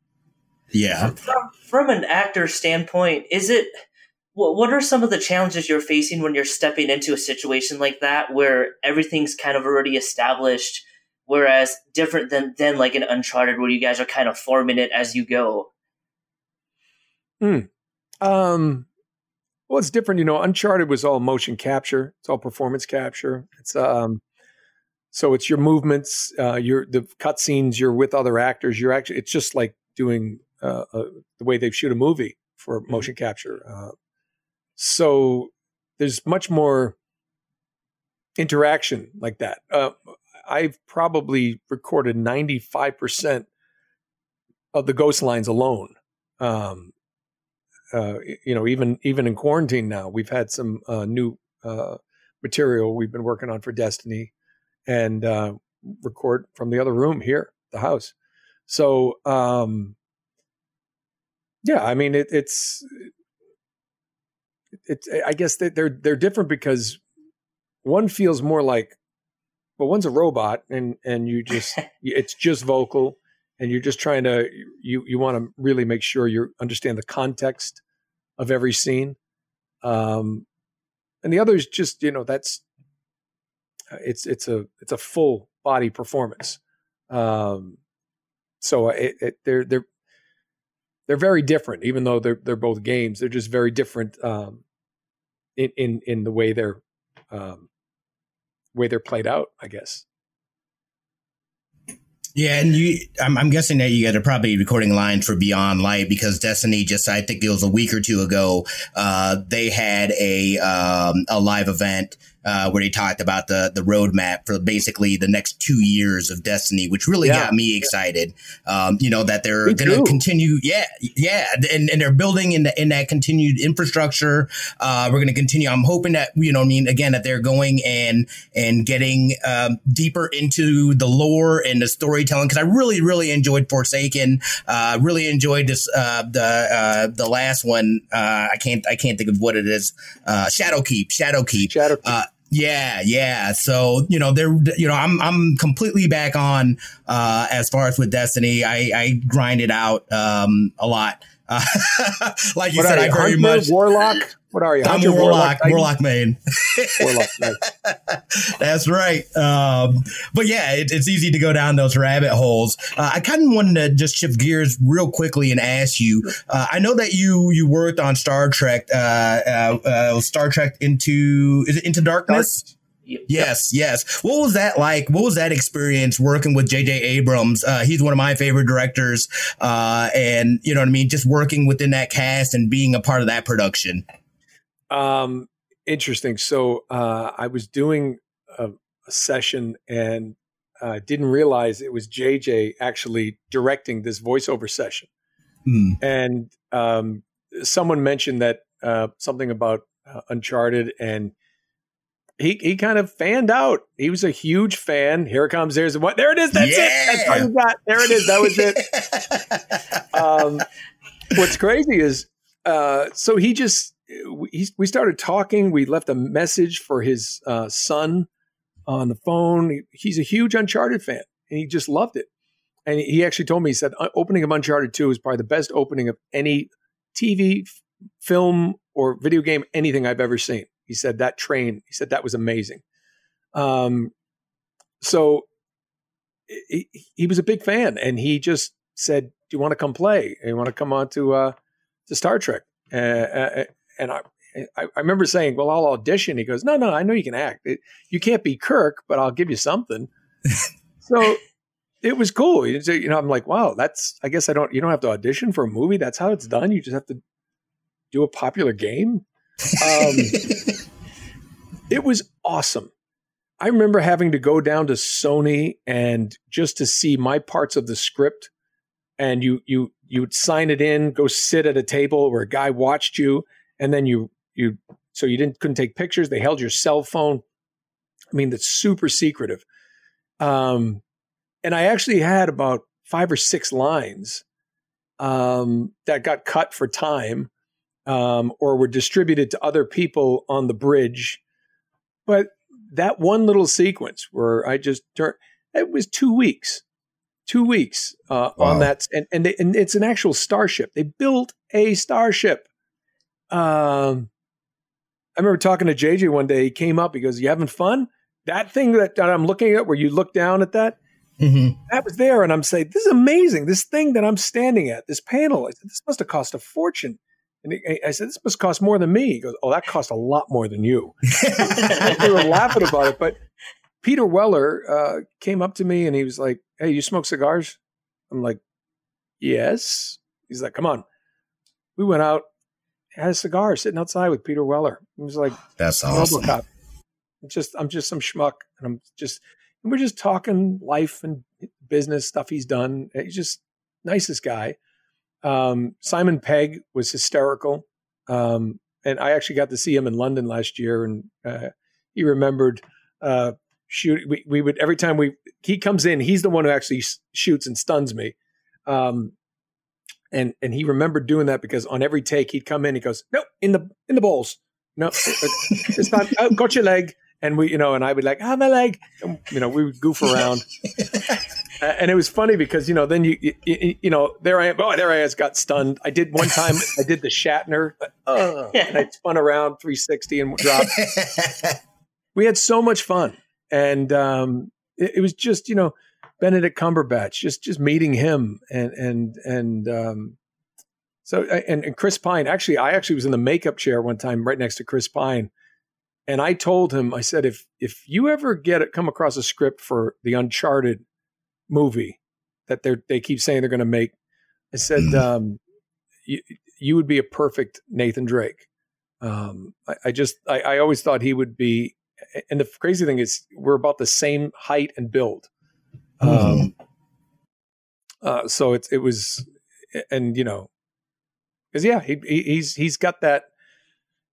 Speaker 1: Yeah.
Speaker 3: From, from an actor standpoint, is it what what are some of the challenges you're facing when you're stepping into a situation like that where everything's kind of already established whereas different than than like an Uncharted where you guys are kind of forming it as you go.
Speaker 2: Hmm. Um. Well, it's different. You know, Uncharted was all motion capture. It's all performance capture. It's um. So it's your movements, uh, your the cutscenes. You're with other actors. You're actually. It's just like doing uh, uh, the way they shoot a movie for mm-hmm. motion capture. Uh, so there's much more interaction like that. Uh, I've probably recorded 95% of the ghost lines alone. Um, uh, you know, even even in quarantine now, we've had some uh, new uh, material we've been working on for Destiny, and uh, record from the other room here, the house. So, um, yeah, I mean, it, it's it's. I guess they're they're different because one feels more like, well, one's a robot, and and you just it's just vocal, and you're just trying to you you want to really make sure you understand the context of every scene. Um, and the other is just you know that's it's it's a it's a full body performance. Um, so it, it, they're they're they're very different, even though they're they're both games. They're just very different um, in in in the way they're um, way they're played out. I guess.
Speaker 1: Yeah, and you, I'm, I'm, guessing that you guys are probably recording lines for Beyond Light because Destiny just, I think it was a week or two ago, uh, they had a um, a live event uh, where he talked about the the roadmap for basically the next two years of Destiny, which really yeah. got me excited. Um, you know that they're going to continue, yeah, yeah, and, and they're building in the, in that continued infrastructure. Uh, we're going to continue. I'm hoping that you know, I mean, again, that they're going and and getting um, deeper into the lore and the storytelling because I really really enjoyed Forsaken. Uh, really enjoyed this uh, the uh, the last one. Uh, I can't I can't think of what it is. Uh, Shadowkeep. Shadowkeep. Shadowkeep. Uh, yeah, yeah. So you know, they're you know, I'm I'm completely back on uh, as far as with Destiny. I I grind it out um, a lot. Uh, like you what said, I very
Speaker 2: Hunter,
Speaker 1: much
Speaker 2: Warlock. What are you?
Speaker 1: I'm a Warlock. Warlock, Warlock main. Warlock. That's right. Um, but yeah, it, it's easy to go down those rabbit holes. Uh, I kind of wanted to just shift gears real quickly and ask you. Uh, I know that you you worked on Star Trek. Uh, uh, uh Star Trek into is it Into Darkness? Dark. Yes, yes. What was that like? What was that experience working with J.J. Abrams? Uh, he's one of my favorite directors, uh, and you know what I mean. Just working within that cast and being a part of that production.
Speaker 2: Um, interesting. So uh, I was doing a, a session and uh, didn't realize it was JJ actually directing this voiceover session. Mm. And um, someone mentioned that uh, something about uh, Uncharted, and he he kind of fanned out. He was a huge fan. Here it comes. There's what. There it is. That's yeah. it. That's all you got. There it is. That was it. um, what's crazy is, uh, so he just we, we started talking. We left a message for his uh, son on the phone. He, he's a huge Uncharted fan, and he just loved it. And he actually told me, he said, opening of Uncharted 2 is probably the best opening of any TV, film, or video game, anything I've ever seen. He said, that train, he said, that was amazing. Um, so he, he was a big fan, and he just said, do you want to come play? And you want to come on to, uh, to Star Trek? Uh, uh and I, I, I remember saying, "Well, I'll audition." He goes, "No, no, I know you can act. It, you can't be Kirk, but I'll give you something." so it was cool. You know, I'm like, "Wow, that's." I guess I don't. You don't have to audition for a movie. That's how it's done. You just have to do a popular game. Um, it was awesome. I remember having to go down to Sony and just to see my parts of the script, and you you you would sign it in, go sit at a table where a guy watched you and then you you so you didn't couldn't take pictures. They held your cell phone. I mean, that's super secretive. Um, and I actually had about five or six lines um, that got cut for time um, or were distributed to other people on the bridge. But that one little sequence where I just turned, it was two weeks, two weeks uh, wow. on that. And, and, they, and it's an actual starship. They built a starship. Um, I remember talking to JJ one day. He came up. He goes, "You having fun?" That thing that, that I'm looking at, where you look down at that, Mm-hmm. That was there, and I'm saying, "This is amazing! This thing that I'm standing at, this panel, this must have cost a fortune." And I said, "This must cost more than me." He goes, "Oh, that cost a lot more than you." they were laughing about it, but Peter Weller uh, came up to me and he was like, "Hey, you smoke cigars?" I'm like, "Yes." He's like, "Come on." We went out, had a cigar, sitting outside with Peter Weller. He was like,
Speaker 1: "That's awesome." I'm
Speaker 2: just, I'm just some schmuck, and I'm just, and we're just talking life and business stuff he's done. He's just nicest guy. Um, Simon Pegg was hysterical, um, and I actually got to see him in London last year, and uh, he remembered uh, shoot. We, we would every time we he comes in, he's the one who actually shoots and stuns me. Um, and and he remembered doing that because on every take he'd come in, he goes, "No, in the in the balls, no, it's time, oh, got your leg." And we, you know, and I would like, "Ah, oh, my leg," and, you know, we would goof around, and it was funny because you know, then you, you, you know, there I am, oh, there I was, got stunned. I did one time, I did the Shatner, uh, and I spun around 360 and dropped. we had so much fun and um, it, it, was just you know Benedict Cumberbatch, just just meeting him, and and and um, so and, and Chris Pine. Actually, I actually was in the makeup chair one time, right next to Chris Pine, and I told him, I said, if if you ever get it, come across a script for the Uncharted movie that they they keep saying they're going to make, I said, mm-hmm. um, you, you would be a perfect Nathan Drake. Um, I, I, just I, I, always thought he would be and the crazy thing is we're about the same height and build. Mm-hmm. Um, uh, so it's it was, and you know, because yeah, he, he, he's he's got that,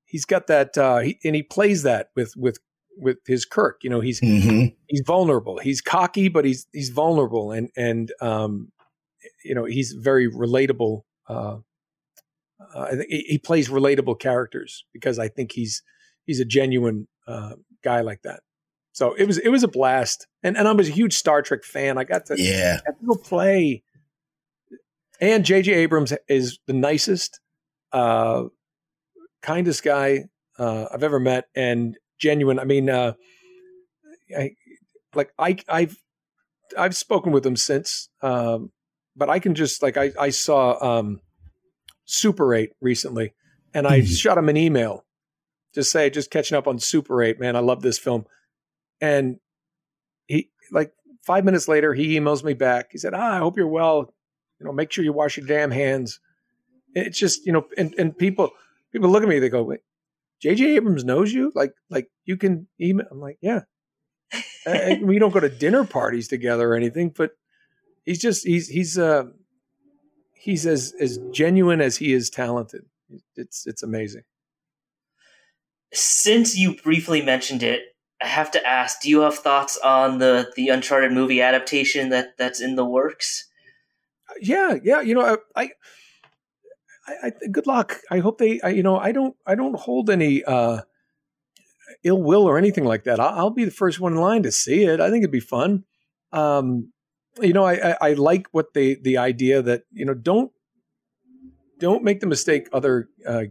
Speaker 2: he's got that, uh, he, and he plays that with with with his Kirk. You know, he's mm-hmm. he's vulnerable. He's cocky, but he's he's vulnerable, and and um, you know, he's very relatable. Uh, uh, he, he plays relatable characters because I think he's he's a genuine uh, guy like that. So it was it was a blast, and and I was a huge Star Trek fan. I got to
Speaker 1: yeah
Speaker 2: got to go play. And J.J. Abrams is the nicest, uh, kindest guy uh, I've ever met, and genuine. I mean, uh, I like I I've I've spoken with him since, um, but I can just like I I saw um, Super Eight recently, and I mm-hmm. shot him an email just say, just catching up on Super 8, man. I love this film. And he, like five minutes later, he emails me back. He said, ah, I hope you're well. You know, make sure you wash your damn hands. It's just, you know, and, and people, people look at me, they go, wait, JJ Abrams knows you? Like, like you can email. I'm like, yeah. we don't go to dinner parties together or anything, but he's just, he's, he's, uh, he's as, as genuine as he is talented. It's, it's amazing
Speaker 3: since you briefly mentioned it, I have to ask: Do you have thoughts on the the Uncharted movie adaptation that that's in the works?
Speaker 2: Yeah, yeah. You know, I, I, I good luck. I hope they. I, you know, I don't. I don't hold any uh, ill will or anything like that. I'll, I'll, be the first one in line to see it. I think it'd be fun. Um, you know, I, I, I like what the the idea that you know don't don't make the mistake other uh,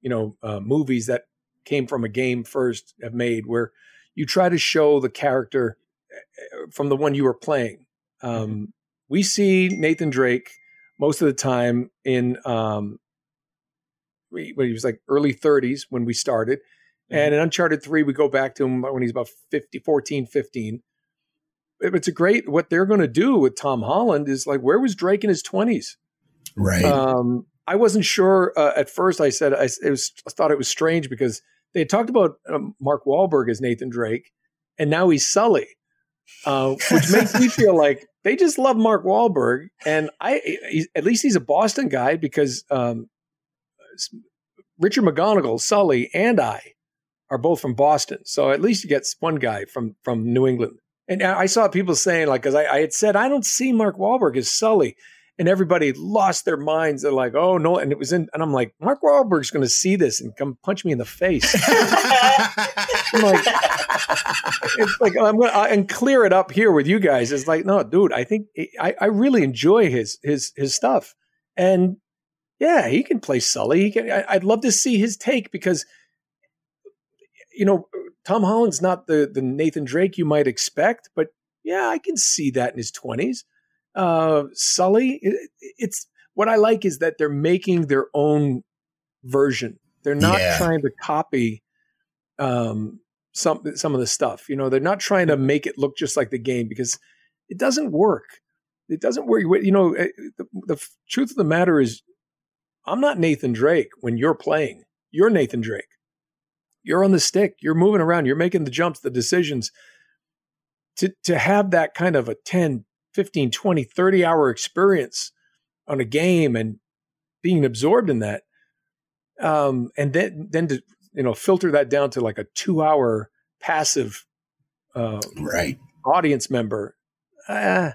Speaker 2: you know uh, movies that came from a game first have made, where you try to show the character uh, from the one you were playing. Um, mm-hmm. We see Nathan Drake most of the time in um, when he was like early 30s when we started. Mm-hmm. And in Uncharted 3, we go back to him when he's about 50, 14, 15. It's a great, what they're going to do with Tom Holland is like, where was Drake in his 20s?
Speaker 1: Right.
Speaker 2: Um, I wasn't sure uh, at first. I said I, was, I thought it was strange because they had talked about um, Mark Wahlberg as Nathan Drake, and now he's Sully, uh, which makes me feel like they just love Mark Wahlberg, and I at least he's a Boston guy because um, Richard McGonagle, Sully, and I are both from Boston, so at least you get one guy from from New England. And I saw people saying like, because I, I, had said I don't see Mark Wahlberg as Sully, and everybody lost their minds. They're like, "Oh no!" And it was in, and I'm like, Mark Wahlberg's going to see this and come punch me in the face. I'm like, it's like I'm going to uh, and clear it up here with you guys. It's like, no, dude, I think eh, I, I really enjoy his his his stuff, and yeah, he can play Sully. He can. I, I'd love to see his take because, you know, Tom Holland's not the the Nathan Drake you might expect, but Yeah, I can see that in his 20s. Uh, Sully, it, it's what I like is that they're making their own version. They're not
Speaker 1: Yeah.
Speaker 2: trying to copy um, some some of the stuff. You know, they're not trying to make it look just like the game because it doesn't work. It doesn't work. You know, eh, the, the truth of the matter is, I'm not Nathan Drake when you're playing. You're Nathan Drake. You're on the stick. You're moving around. You're making the jumps, the decisions. To to have that kind of a 10, 15, 20, 30 hour experience on a game and being absorbed in that, um, and then then to you know filter that down to like a two hour passive uh,
Speaker 1: Right.
Speaker 2: audience member. Ah,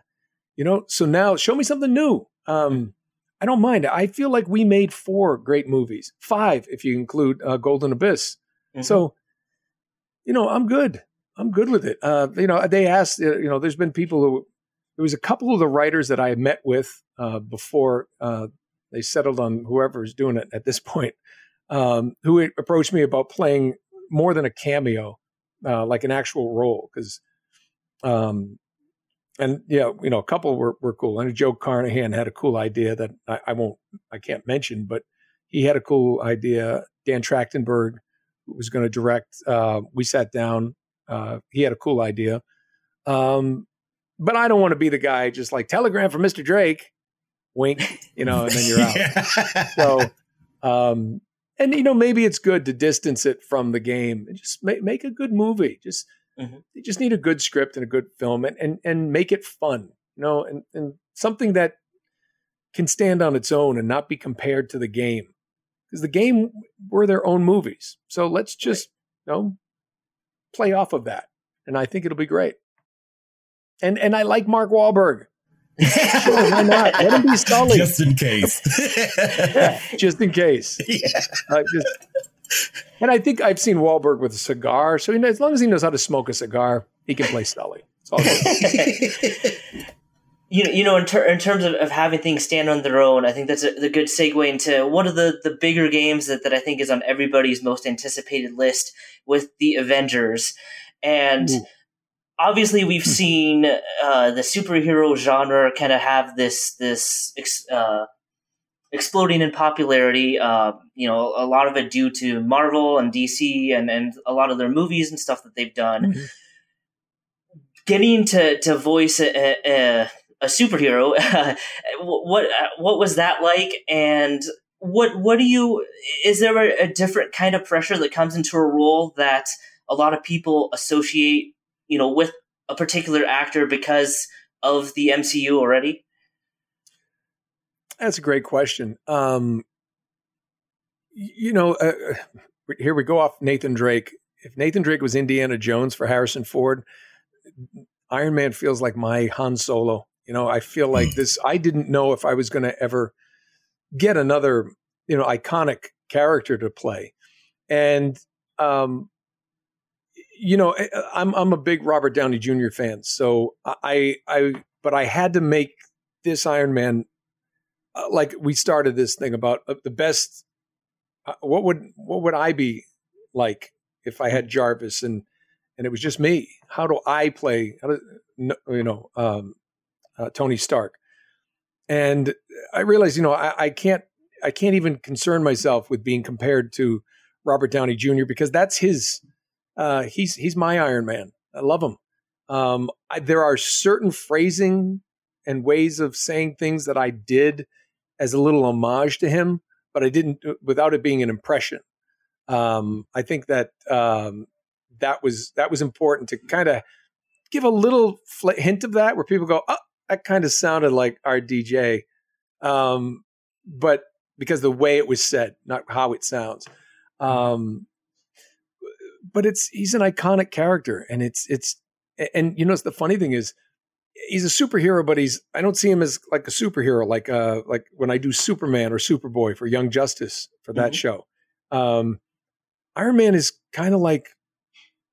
Speaker 2: you know, so now show me something new. Um, I don't mind. I feel like we made four great movies, five if you include uh, Golden Abyss.
Speaker 3: Mhm.
Speaker 2: So, you know, I'm good. I'm good with it. Uh, you know, they asked. uh, You know, there's been people who. There was a couple of the writers that I met with uh, before uh, they settled on whoever's doing it at this point, um, who approached me about playing more than a cameo, uh, like an actual role, because. Um, and yeah, you know, a couple were, were cool. And Joe Carnahan had a cool idea that I, I won't, I can't mention, but he had a cool idea. Dan Trachtenberg was going to direct. Uh, we sat down. Uh, he had a cool idea. Um, but I don't want to be the guy just like telegram from Mr. Drake, wink, you know, and then you're out. So, um, and you know, maybe it's good to distance it from the game and just make, make a good movie. Just
Speaker 3: Mhm.
Speaker 2: you just need a good script and a good film and and, and make it fun, you know, and, and something that can stand on its own and not be compared to the game. Because the game were their own movies. So let's just, you know, play off of that. And I think it'll be great. And and I like Mark Wahlberg. Sure, why not? Let him be Sully.
Speaker 1: Just in case.
Speaker 2: Yeah, just in case.
Speaker 1: Yeah.
Speaker 2: I just, and I think I've seen Wahlberg with a cigar. So you know, as long as he knows how to smoke a cigar, he can play Sully. It's all good.
Speaker 3: you know, you know, in, ter- in terms of, of having things stand on their own, I think that's a, a good segue into one of the, the bigger games that, that I think is on everybody's most anticipated list with the Avengers. And
Speaker 2: Ooh.
Speaker 3: Obviously, we've seen uh, the superhero genre kind of have this this ex- uh, exploding in popularity. Uh, you know, a lot of it due to Marvel and DC and, and a lot of their movies and stuff that they've done.
Speaker 2: Mhm.
Speaker 3: Getting to to voice a, a, a superhero, what what was that like? And what what do you? Is there a, a different kind of pressure that comes into a role that a lot of people associate, you know, with a particular actor because of the MCU already?
Speaker 2: That's a great question. Um, you know, uh, uh, here we go off Nathan Drake. If Nathan Drake was Indiana Jones for Harrison Ford, Iron Man feels like my Han Solo. You know, I feel like this. I didn't know if I was going to ever get another, you know, iconic character to play, and um, you know, I- I'm I'm a big Robert Downey Jr. fan, so I I but I had to make this Iron Man uh, like we started this thing about uh, the best. Uh, what would what would I be like if I had Jarvis and and it was just me? How do I play? How do, you know um, uh, Tony Stark? And I realized, you know, I, I can't I can't even concern myself with being compared to Robert Downey Jr. because that's his. Uh, he's he's my Iron Man. I love him. Um, I, there are certain phrasing and ways of saying things that I did as a little homage to him, but I didn't without it being an impression. Um, I think that um, that was that was important to kind of give a little fl- hint of that, where people go, "Oh, that kind of sounded like RDJ," um, but because the way it was said, not how it sounds. Um, but it's he's an iconic character, and it's it's and you know the funny thing is he's a superhero, but he's I don't see him as like a superhero, like uh like when I do Superman or Superboy for Young Justice for that
Speaker 3: Mhm.
Speaker 2: show. Um, Iron Man is kind of like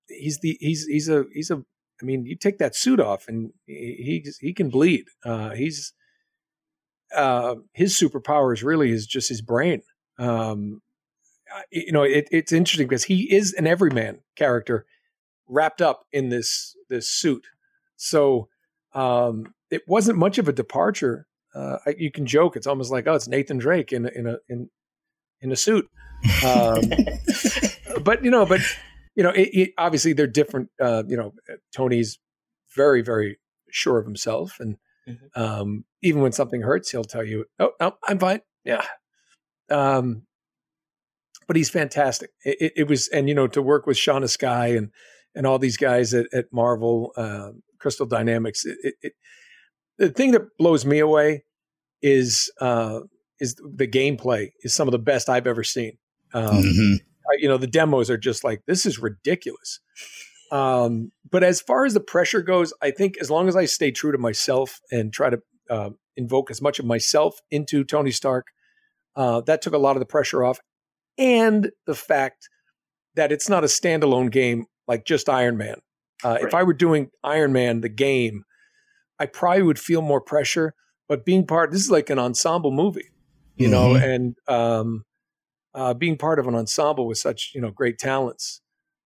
Speaker 2: he's the he's he's a he's a I mean you take that suit off and he he, he can bleed. Uh, he's uh, his superpower is really is just his brain. Um, you know, it, it's interesting because he is an everyman character wrapped up in this this suit. So um, it wasn't much of a departure. Uh, you can joke; it's almost like, oh, it's Nathan Drake in a, in a in in a suit. Um, but you know, but you know, it, it, obviously they're different. Uh, you know, Tony's very very sure of himself, and mm-hmm. um, even when something hurts, he'll tell you, "Oh, no, I'm fine." Yeah. Um, but he's fantastic. It, it, was, and you know, to work with Shaun Escayg and and all these guys at, at Marvel, uh, Crystal Dynamics. It, it, the thing that blows me away is uh, is the gameplay is some of the best I've ever seen. Um, mm-hmm. You know, the demos are just like this is ridiculous. Um, but as far as the pressure goes, I think as long as I stay true to myself and try to uh, invoke as much of myself into Tony Stark, uh, that took a lot of the pressure off, and the fact that it's not a standalone game like just Iron Man. Uh, right. If I were doing Iron Man, the game, I probably would feel more pressure. But being part, this is like an ensemble movie, you mm-hmm. know, and um, uh, being part of an ensemble with such you know great talents,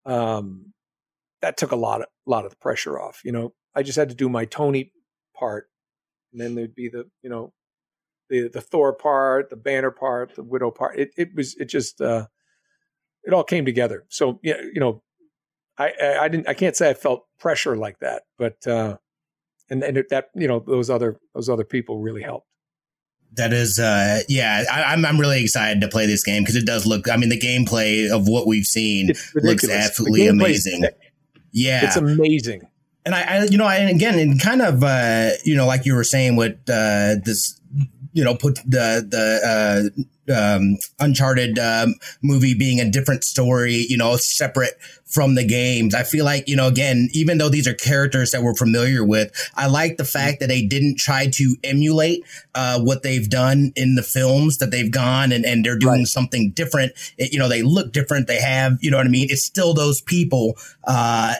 Speaker 2: um, that took a lot of a lot of the pressure off. You know, I just had to do my Tony part, and then there'd be the you know the the Thor part, the Banner part, the Widow part. It it was it just uh, it all came together. So yeah, you know, I, I, I didn't I can't say I felt pressure like that, but uh, and and that you know those other those other people really helped.
Speaker 1: That is, uh, yeah, I, am I'm, I'm really excited to play this game because it does look. I mean, the gameplay of what we've seen looks absolutely amazing. Yeah,
Speaker 2: it's amazing.
Speaker 1: And I, I, you know, I, and again, and kind of, uh, you know, like you were saying with uh, this, you know, put the the uh, um, Uncharted um, movie being a different story, you know, separate from the games. I feel like, you know, again, even though these are characters that we're familiar with, I like the fact that they didn't try to emulate uh, what they've done in the films that they've gone and, and they're doing right. something different. It, you know, they look different. They have, you know what I mean? It's still those people, uh,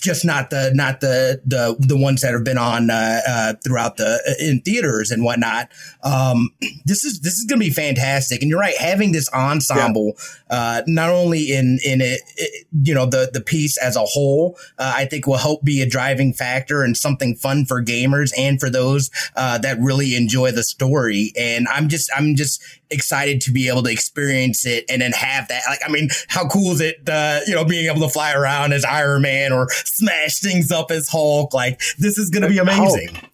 Speaker 1: just not the, not the, the, the ones that have been on, uh, uh throughout the, uh, in theaters and whatnot. Um, this is, this is going to be fantastic. And you're right. Having this ensemble, yeah. Uh, not only in, in it, it you know, the the piece as a whole, uh, I think will help be a driving factor and something fun for gamers and for those uh, that really enjoy the story. And I'm just I'm just excited to be able to experience it and then have that. Like, I mean, how cool is it, uh, you know, being able to fly around as Iron Man or smash things up as Hulk? Like, this is going to be amazing.
Speaker 2: Hulk.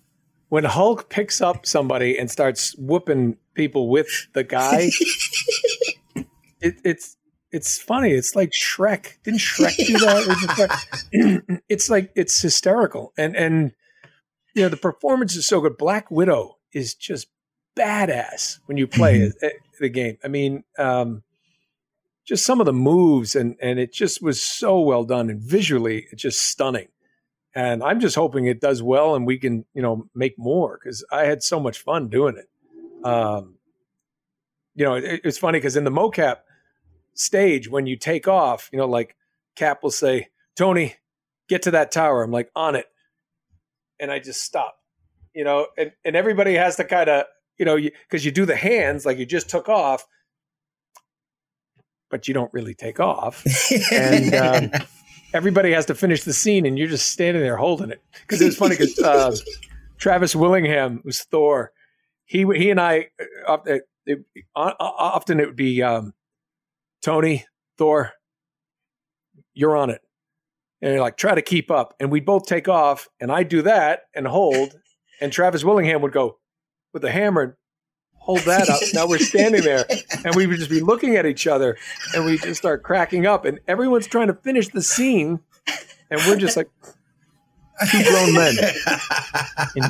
Speaker 2: When Hulk picks up somebody and starts whooping people with the guy, it, it's it's funny. It's like Shrek. Didn't Shrek do that? it's like it's hysterical, and and you know the performance is so good. Black Widow is just badass when you play mm-hmm. the game. I mean, um, just some of the moves, and and it just was so well done, and visually it's just stunning. And I'm just hoping it does well, and we can you know make more because I had so much fun doing it. Um, you know, it, it's funny because in the mocap stage when you take off, you know, like Cap will say, Tony, get to that tower. I'm like, on it. And I just stop, you know, and, and everybody has to kind of, you know, because you, you do the hands like you just took off, but you don't really take off. and um, everybody has to finish the scene and you're just standing there holding it. Because it was funny because uh, Travis Willingham, was Thor, he, he and I, uh, it, it, often it would be, um, Tony, Thor, you're on it. And you're like, try to keep up. And we'd both take off, and I'd do that and hold. And Travis Willingham would go with the hammer and hold that up. now we're standing there, and we would just be looking at each other, and we just start cracking up. And everyone's trying to finish the scene, and we're just like two grown men in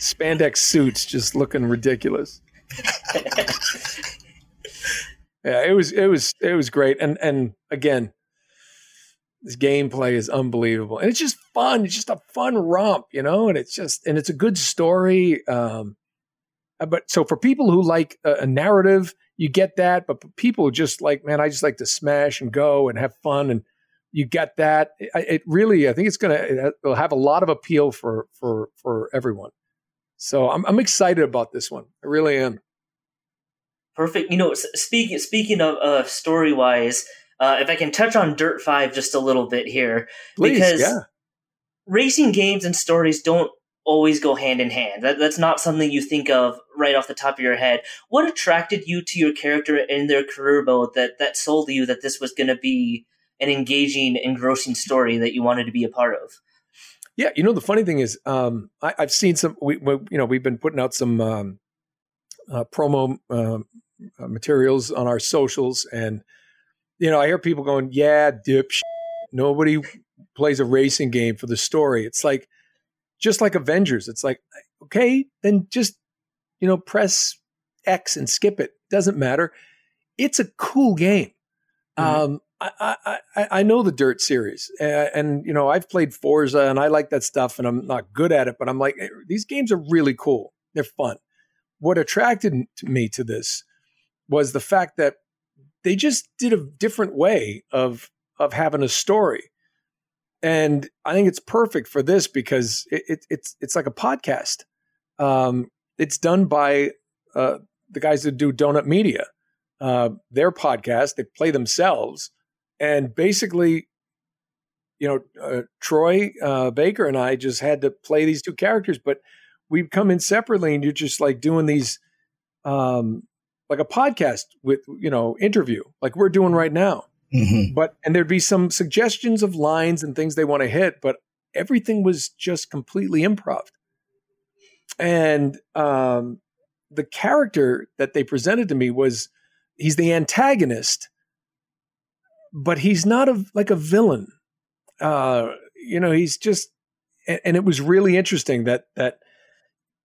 Speaker 2: spandex suits, just looking ridiculous yeah, it was it was it was great, and and again, this gameplay is unbelievable, and it's just fun. It's just a fun romp, you know, and it's just and it's a good story. Um, uh, but so for people who like a, a narrative, you get that. But people just like, man, I just like to smash and go and have fun, and you get that. It, it really, I think it's gonna it'll have a lot of appeal for for for everyone. So I'm I'm excited about this one. I really am.
Speaker 3: Perfect. You know, speaking speaking of uh, story wise, uh, if I can touch on Dirt Five just a little bit here,
Speaker 2: Please, because yeah.
Speaker 3: racing games and stories don't always go hand in hand. That, that's not something you think of right off the top of your head. What attracted you to your character in their career mode that that sold you that this was going to be an engaging, engrossing story that you wanted to be a part of?
Speaker 2: Yeah, you know the funny thing is, um, I, have seen some. We, we, you know, we've been putting out some um, uh, promo uh, materials on our socials, and you know, I hear people going, "Yeah, dip, nobody plays a racing game for the story." It's like just like Avengers. It's like, okay, then just you know, press X and skip it. Doesn't matter. It's a cool game. Mm-hmm. Um, I, I, I know the Dirt series, uh, and you know I've played Forza, and I like that stuff, and I'm not good at it, but I'm like these games are really cool. They're fun. What attracted me to this was the fact that they just did a different way of of having a story, and I think it's perfect for this because it, it, it's it's like a podcast. Um, it's done by uh, the guys that do Donut Media. Uh, their podcast, they play themselves and basically, you know, uh, Troy uh, Baker and I just had to play these two characters, but we come in separately, and you're just like doing these, um, like a podcast with you know interview, like we're doing right now. Mm-hmm. But and there'd be some suggestions of lines and things they want to hit, but everything was just completely improv. And um, the character that they presented to me was he's the antagonist but he's not a like a villain. Uh, you know, he's just, and, and it was really interesting that that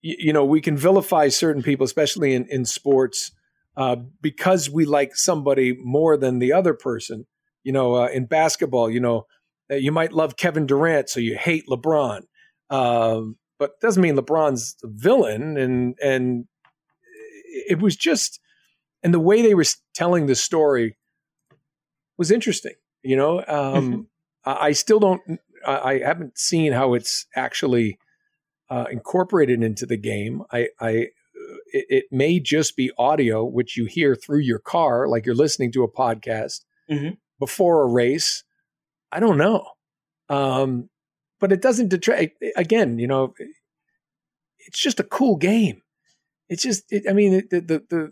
Speaker 2: you know we can vilify certain people, especially in in sports, uh, because we like somebody more than the other person. You know, uh, in basketball, you know, uh, you might love Kevin Durant, so you hate LeBron, um, but doesn't mean LeBron's a villain. And and it was just, and the way they were telling the story was interesting. You know, um, mm-hmm. I still don't. I haven't seen how it's actually uh, incorporated into the game. I, I it, it, may just be audio, which you hear through your car, like you're listening to a podcast mm-hmm. before a race. I don't know, um, but it doesn't detract. Again, you know, it's just a cool game. It's just, it, I mean, the, the the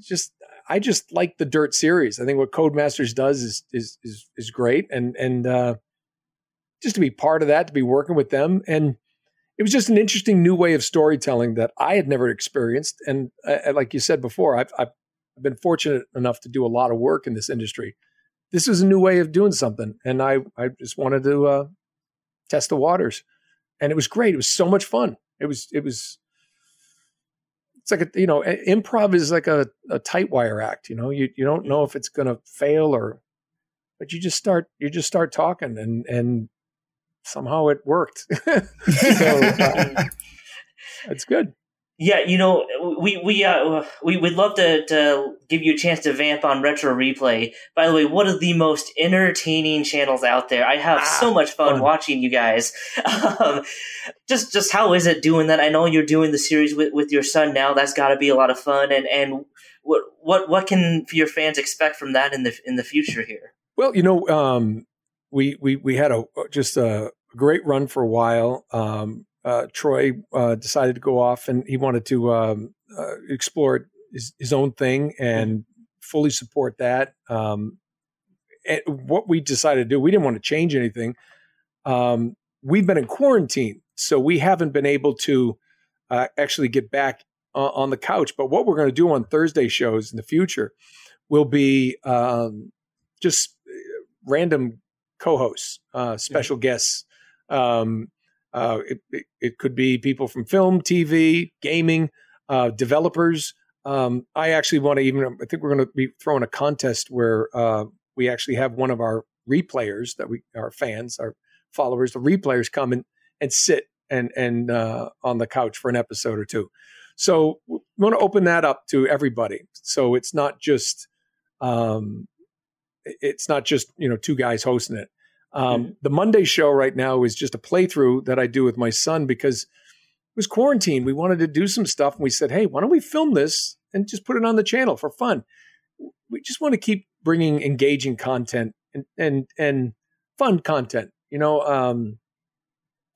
Speaker 2: just I just like the Dirt series. I think what Codemasters does is is is, is great, and and uh, just to be part of that, to be working with them, and it was just an interesting new way of storytelling that I had never experienced. And uh, like you said before, I've, I've been fortunate enough to do a lot of work in this industry. This is a new way of doing something, and I I just wanted to uh, test the waters, and it was great. It was so much fun. It was it was it's like a you know improv is like a, a tight wire act you know you, you don't know if it's going to fail or but you just start you just start talking and and somehow it worked so uh, it's good
Speaker 3: yeah, you know, we we uh, we would love to, to give you a chance to vamp on Retro Replay. By the way, one of the most entertaining channels out there. I have ah, so much fun, fun, watching you guys. Um, just just how is it doing that? I know you're doing the series with, with your son now. That's got to be a lot of fun. And and what what what can your fans expect from that in the in the future here?
Speaker 2: Well, you know, um, we we we had a just a great run for a while. Um, uh, Troy uh, decided to go off and he wanted to um, uh, explore his, his, own thing and fully support that. Um, what we decided to do, we didn't want to change anything. Um, we've been in quarantine, so we haven't been able to uh, actually get back on the couch. But what we're going to do on Thursday shows in the future will be um, just uh, random co-hosts, uh, special yeah. guests. Um, uh, it, it, it, could be people from film, TV, gaming, uh, developers. Um, I actually want to even, I think we're going to be throwing a contest where uh, we actually have one of our replayers that we, our fans, our followers, the replayers come and, and sit and, and uh, on the couch for an episode or two. So we want to open that up to everybody. So it's not just, um, it's not just, you know, two guys hosting it. Um, mm-hmm. The Monday show right now is just a playthrough that I do with my son because it was quarantine. We wanted to do some stuff, and we said, "Hey, why don't we film this and just put it on the channel for fun?" We just want to keep bringing engaging content and and and fun content. You know, um,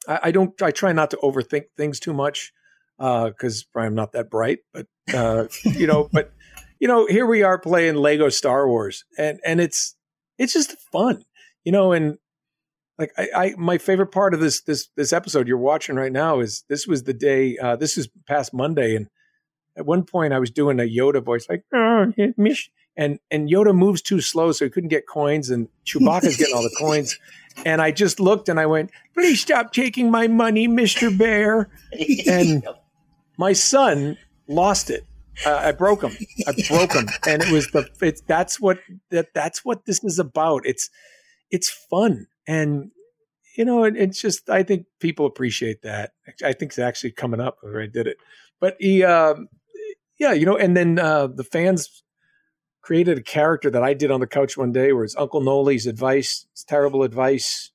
Speaker 2: I, I, don't. I try not to overthink things too much because uh, I'm not that bright. But uh, you know, but you know, here we are playing Lego Star Wars, and and it's it's just fun, you know. And like I, I my favorite part of this this this episode you're watching right now is this was the day. Uh, this is past Monday, and at one point I was doing a Yoda voice, like oh, and and Yoda moves too slow, so he couldn't get coins, and Chewbacca's getting all the coins. And I just looked and I went, "Please stop taking my money, Mister Bear." And my son lost it. Uh, I broke them. I broke them, and it was the. It's that's what that that's what this is about. It's it's fun, and you know, it, it's just I think people appreciate that. I think it's actually coming up where I did it, but he, um, yeah, you know, and then uh, the fans created a character that I did on the couch one day where it's Uncle Noli's advice. It's terrible advice.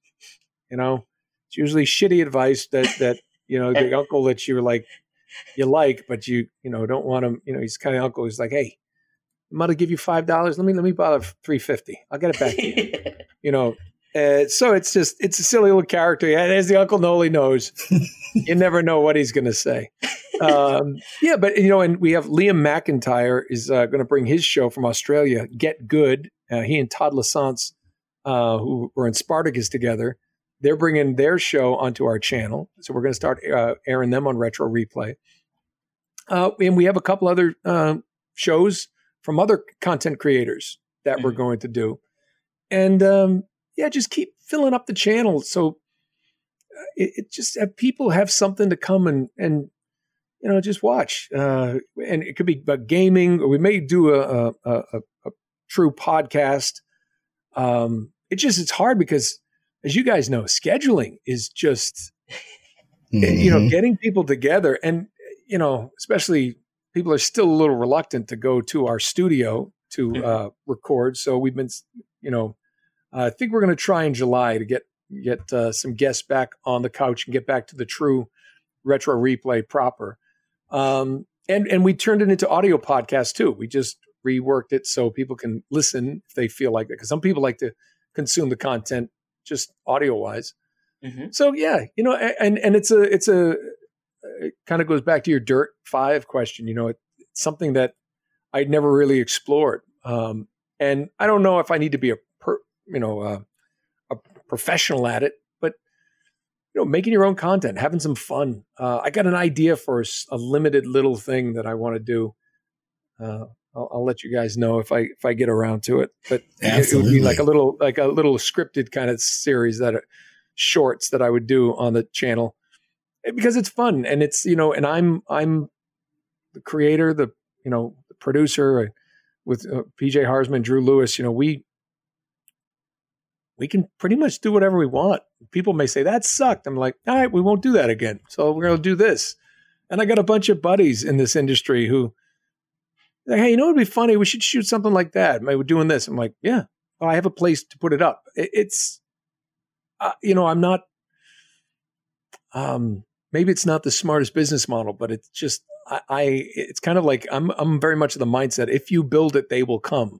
Speaker 2: You know, it's usually shitty advice that, that, you know, the uncle that you were like, you like, but you, you know, don't want him, you know, he's kind of uncle He's like, Hey, I'm to give you $5. Let me, let me borrow 350. I'll get it back to you. you know, uh, so it's just it's a silly little character, and as the Uncle Noli knows, you never know what he's going to say. Um, yeah, but you know, and we have Liam McIntyre is uh, going to bring his show from Australia, Get Good. Uh, he and Todd Lasance, uh, who were in Spartacus together, they're bringing their show onto our channel, so we're going to start uh, airing them on Retro Replay. Uh, and we have a couple other shows from other content creators that mm-hmm. we're going to do, and um, yeah, just keep filling up the channel. So uh, it, it just have people have something to come and and you know just watch. Uh, and it could be about gaming, or we may do a a, a, a true podcast. Um, it just it's hard because, as you guys know, scheduling is just mm-hmm. you know mm-hmm. getting people together, and you know especially people are still a little reluctant to go to our studio to uh, record. So we've been you know uh, I think we're going to try in July to get get uh, some guests back on the couch and get back to the true retro replay proper. Um, and and we turned it into audio podcast too. We just reworked it so people can listen if they feel like it. Because some people like to consume the content just audio wise. Mm-hmm. So yeah, you know, and and it's a it's a it kind of goes back to your dirt five question. You know, it, it's something that I'd never really explored. Um, and I don't know if I need to be a per, you know uh, a professional at it, but you know making your own content, having some fun. Uh, I got an idea for a, a, limited little thing that I want to do. Uh, I'll, I'll, let you guys know if I if I get around to it. But it, it, would be like a little like a little scripted kind of series that are shorts that I would do on the channel eh, because it's fun and it's you know and I'm I'm the creator, the you know the producer uh, with uh, PJ Harsman, Drew Lewis. You know we we can pretty much do whatever we want. People may say that sucked. I'm like, all right, we won't do that again. So we're going to do this. And I got a bunch of buddies in this industry who, like, hey, you know, it'd be funny. We should shoot something like that. Maybe we're doing this. I'm like, yeah, well, I have a place to put it up. it's, uh, you know, I'm not. Um, maybe it's not the smartest business model, but it's just I, I it's kind of like I'm I'm very much of the mindset if you build it, they will come.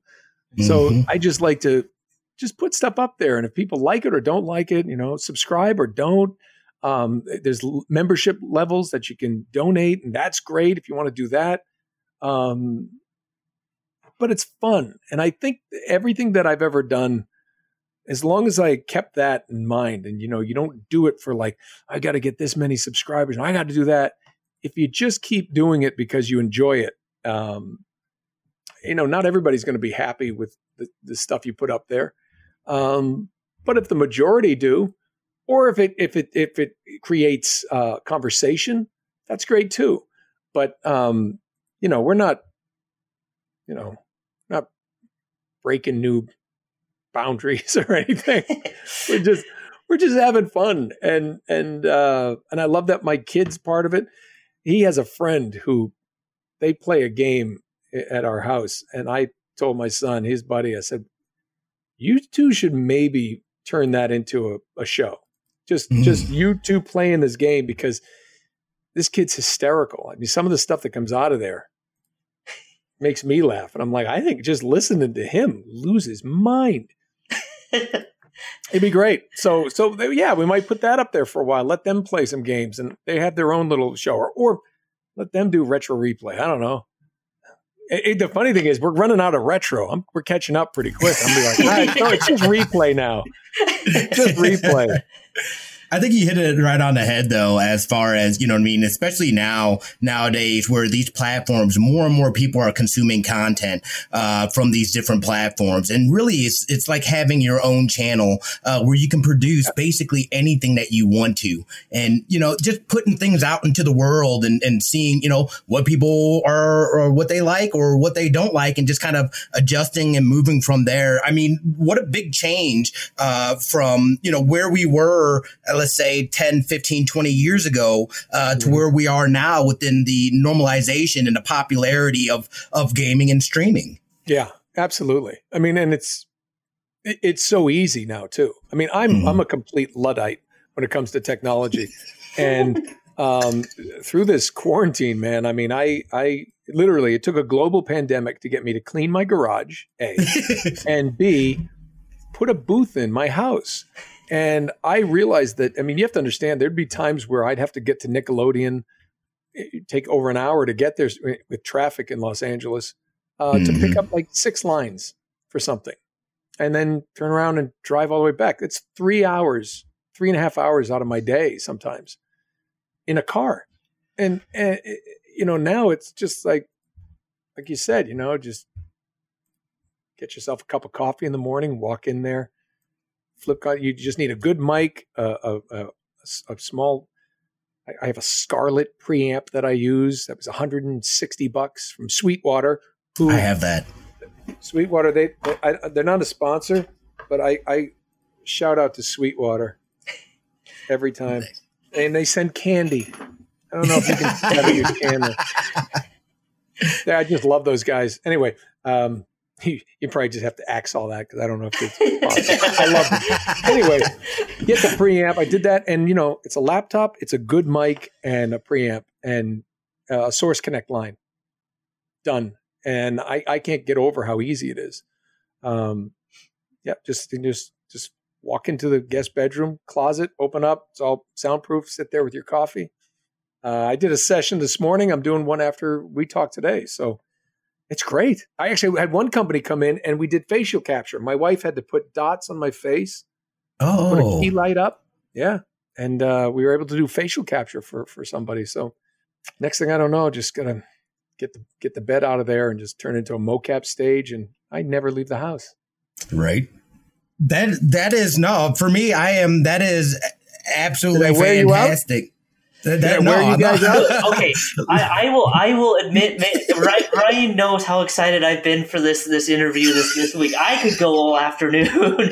Speaker 2: Mm-hmm. So I just like to just put stuff up there. And if people like it or don't like it, you know, subscribe or don't. Um, there's membership levels that you can donate, and that's great if you want to do that. Um, but it's fun. And I think everything that I've ever done, as long as I kept that in mind, and you know, you don't do it for like, I got to get this many subscribers and I got to do that. If you just keep doing it because you enjoy it, um, you know, not everybody's going to be happy with the, the stuff you put up there. Um, but if the majority do, or if it if it if it creates uh, conversation, that's great too. But um, you know, we're not, you know, not breaking new boundaries or anything. we're just we're just having fun, and and uh, and I love that my kid's part of it. He has a friend who they play a game at our house, and I told my son, his buddy, I said, you two should maybe turn that into a, a show. Just mm. just you two playing this game because this kid's hysterical. I mean, some of the stuff that comes out of there makes me laugh. And I'm like, I think just listening to him lose his mind. It'd be great. So, so they, yeah, we might put that up there for a while. Let them play some games, and they have their own little show, or, or let them do retro replay. I don't know. It, it, the funny thing is, we're running out of retro. I'm, we're catching up pretty quick. I'm be like, right, no, it's just replay now. just replay.
Speaker 1: I think you hit it right on the head though, as far as, you know what I mean? Especially now, nowadays where these platforms, more and more people are consuming content, uh, from these different platforms. And really it's, it's like having your own channel, uh, where you can produce basically anything that you want to. And, you know, just putting things out into the world and, and seeing, you know, what people are or what they like or what they don't like and just kind of adjusting and moving from there. I mean, what a big change, uh, from, you know, where we were, let's say 10, 15, 20 years ago, uh, to mm-hmm. where we are now within the normalization and the popularity of, of gaming and streaming.
Speaker 2: Yeah, absolutely. I mean, and it's, it's so easy now too. I mean, I'm, mm-hmm. I'm a complete Luddite when it comes to technology and, um, through this quarantine, man, I mean, I, I literally, it took a global pandemic to get me to clean my garage, A, and B, put a booth in my house. And I realized that, I mean, you have to understand there'd be times where I'd have to get to Nickelodeon, take over an hour to get there with traffic in Los Angeles uh, mm-hmm. to pick mm-hmm. up like six lines for something and then turn around and drive all the way back. It's three hours, three and a half hours out of my day sometimes in a car. And, and you know, now it's just like, like you said, you know, just get yourself a cup of coffee in the morning, walk in there, Flipkart. You just need a good mic, a, a, a, small. I, have a Scarlett preamp that I use. That was 160 bucks from Sweetwater.
Speaker 1: Who I have that.
Speaker 2: Sweetwater. They, they're not a sponsor, but I, I shout out to Sweetwater every time, and they send candy. I don't know if you can have your camera. Yeah, I just love those guys. Anyway, um, you, you probably just have to axe all that because I don't know if it's possible. I love it. Anyway, get the preamp. I did that, and you know, it's a laptop, it's a good mic, and a preamp, and a Source Connect line. Done. And I, I can't get over how easy it is. Um, yeah, just just just walk into the guest bedroom closet, open up. It's all soundproof. Sit there with your coffee. Uh, I did a session this morning. I'm doing one after we talked today. So it's great. I actually had one company come in and we did facial capture. My wife had to put dots on my face.
Speaker 1: Oh,
Speaker 2: put a key oh. light up. Yeah, and uh, we were able to do facial capture for for somebody. So next thing I don't know, just gonna get the get the bed out of there and just turn into a mocap stage, and I never leave the house.
Speaker 1: Right. That that is no for me. I am that is absolutely fantastic.
Speaker 2: That, that, no, you guys
Speaker 3: okay, I, I, will. I will admit, Ryan knows how excited I've been for this this interview this this week. I could go all afternoon.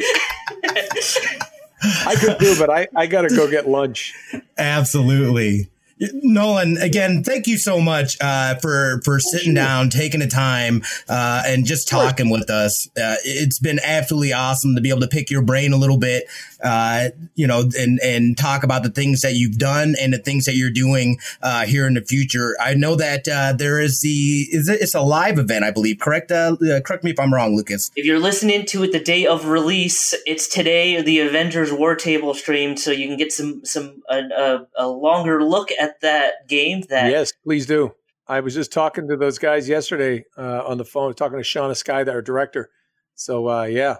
Speaker 2: I could do, but I I got to go get lunch.
Speaker 1: Absolutely. Nolan, again, thank you so much uh, for for sitting down, taking the time, uh, and just talking with us. Uh, it's been absolutely awesome to be able to pick your brain a little bit, uh, you know, and and talk about the things that you've done and the things that you're doing uh, here in the future. I know that uh, there is the is it, it's a live event, I believe. Correct? correct me if I'm wrong, Lucas.
Speaker 3: If you're listening to it the day of release, it's today. The Avengers War Table stream, so you can get some some a, a longer look at at that game? That
Speaker 2: yes, please do. I was just talking to those guys yesterday uh, on the phone, talking to Shaun Escayg, our director. So uh, yeah,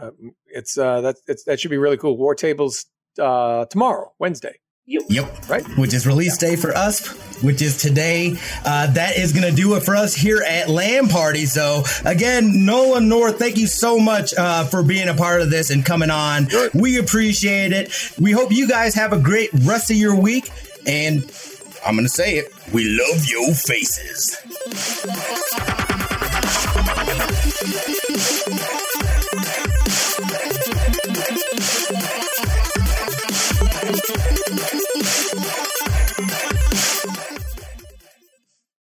Speaker 2: uh, it's uh, that it's, that should be really cool. War tables uh, tomorrow, Wednesday.
Speaker 1: Yep. yep. Right. Which is release day for us, which is today. Uh, that is going to do it for us here at LAN Party. So again, Nolan North, thank you so much uh, for being a part of this and coming on. Sure. We appreciate it. We hope you guys have a great rest of your week. And I'm going to say it we love your faces. Yeah.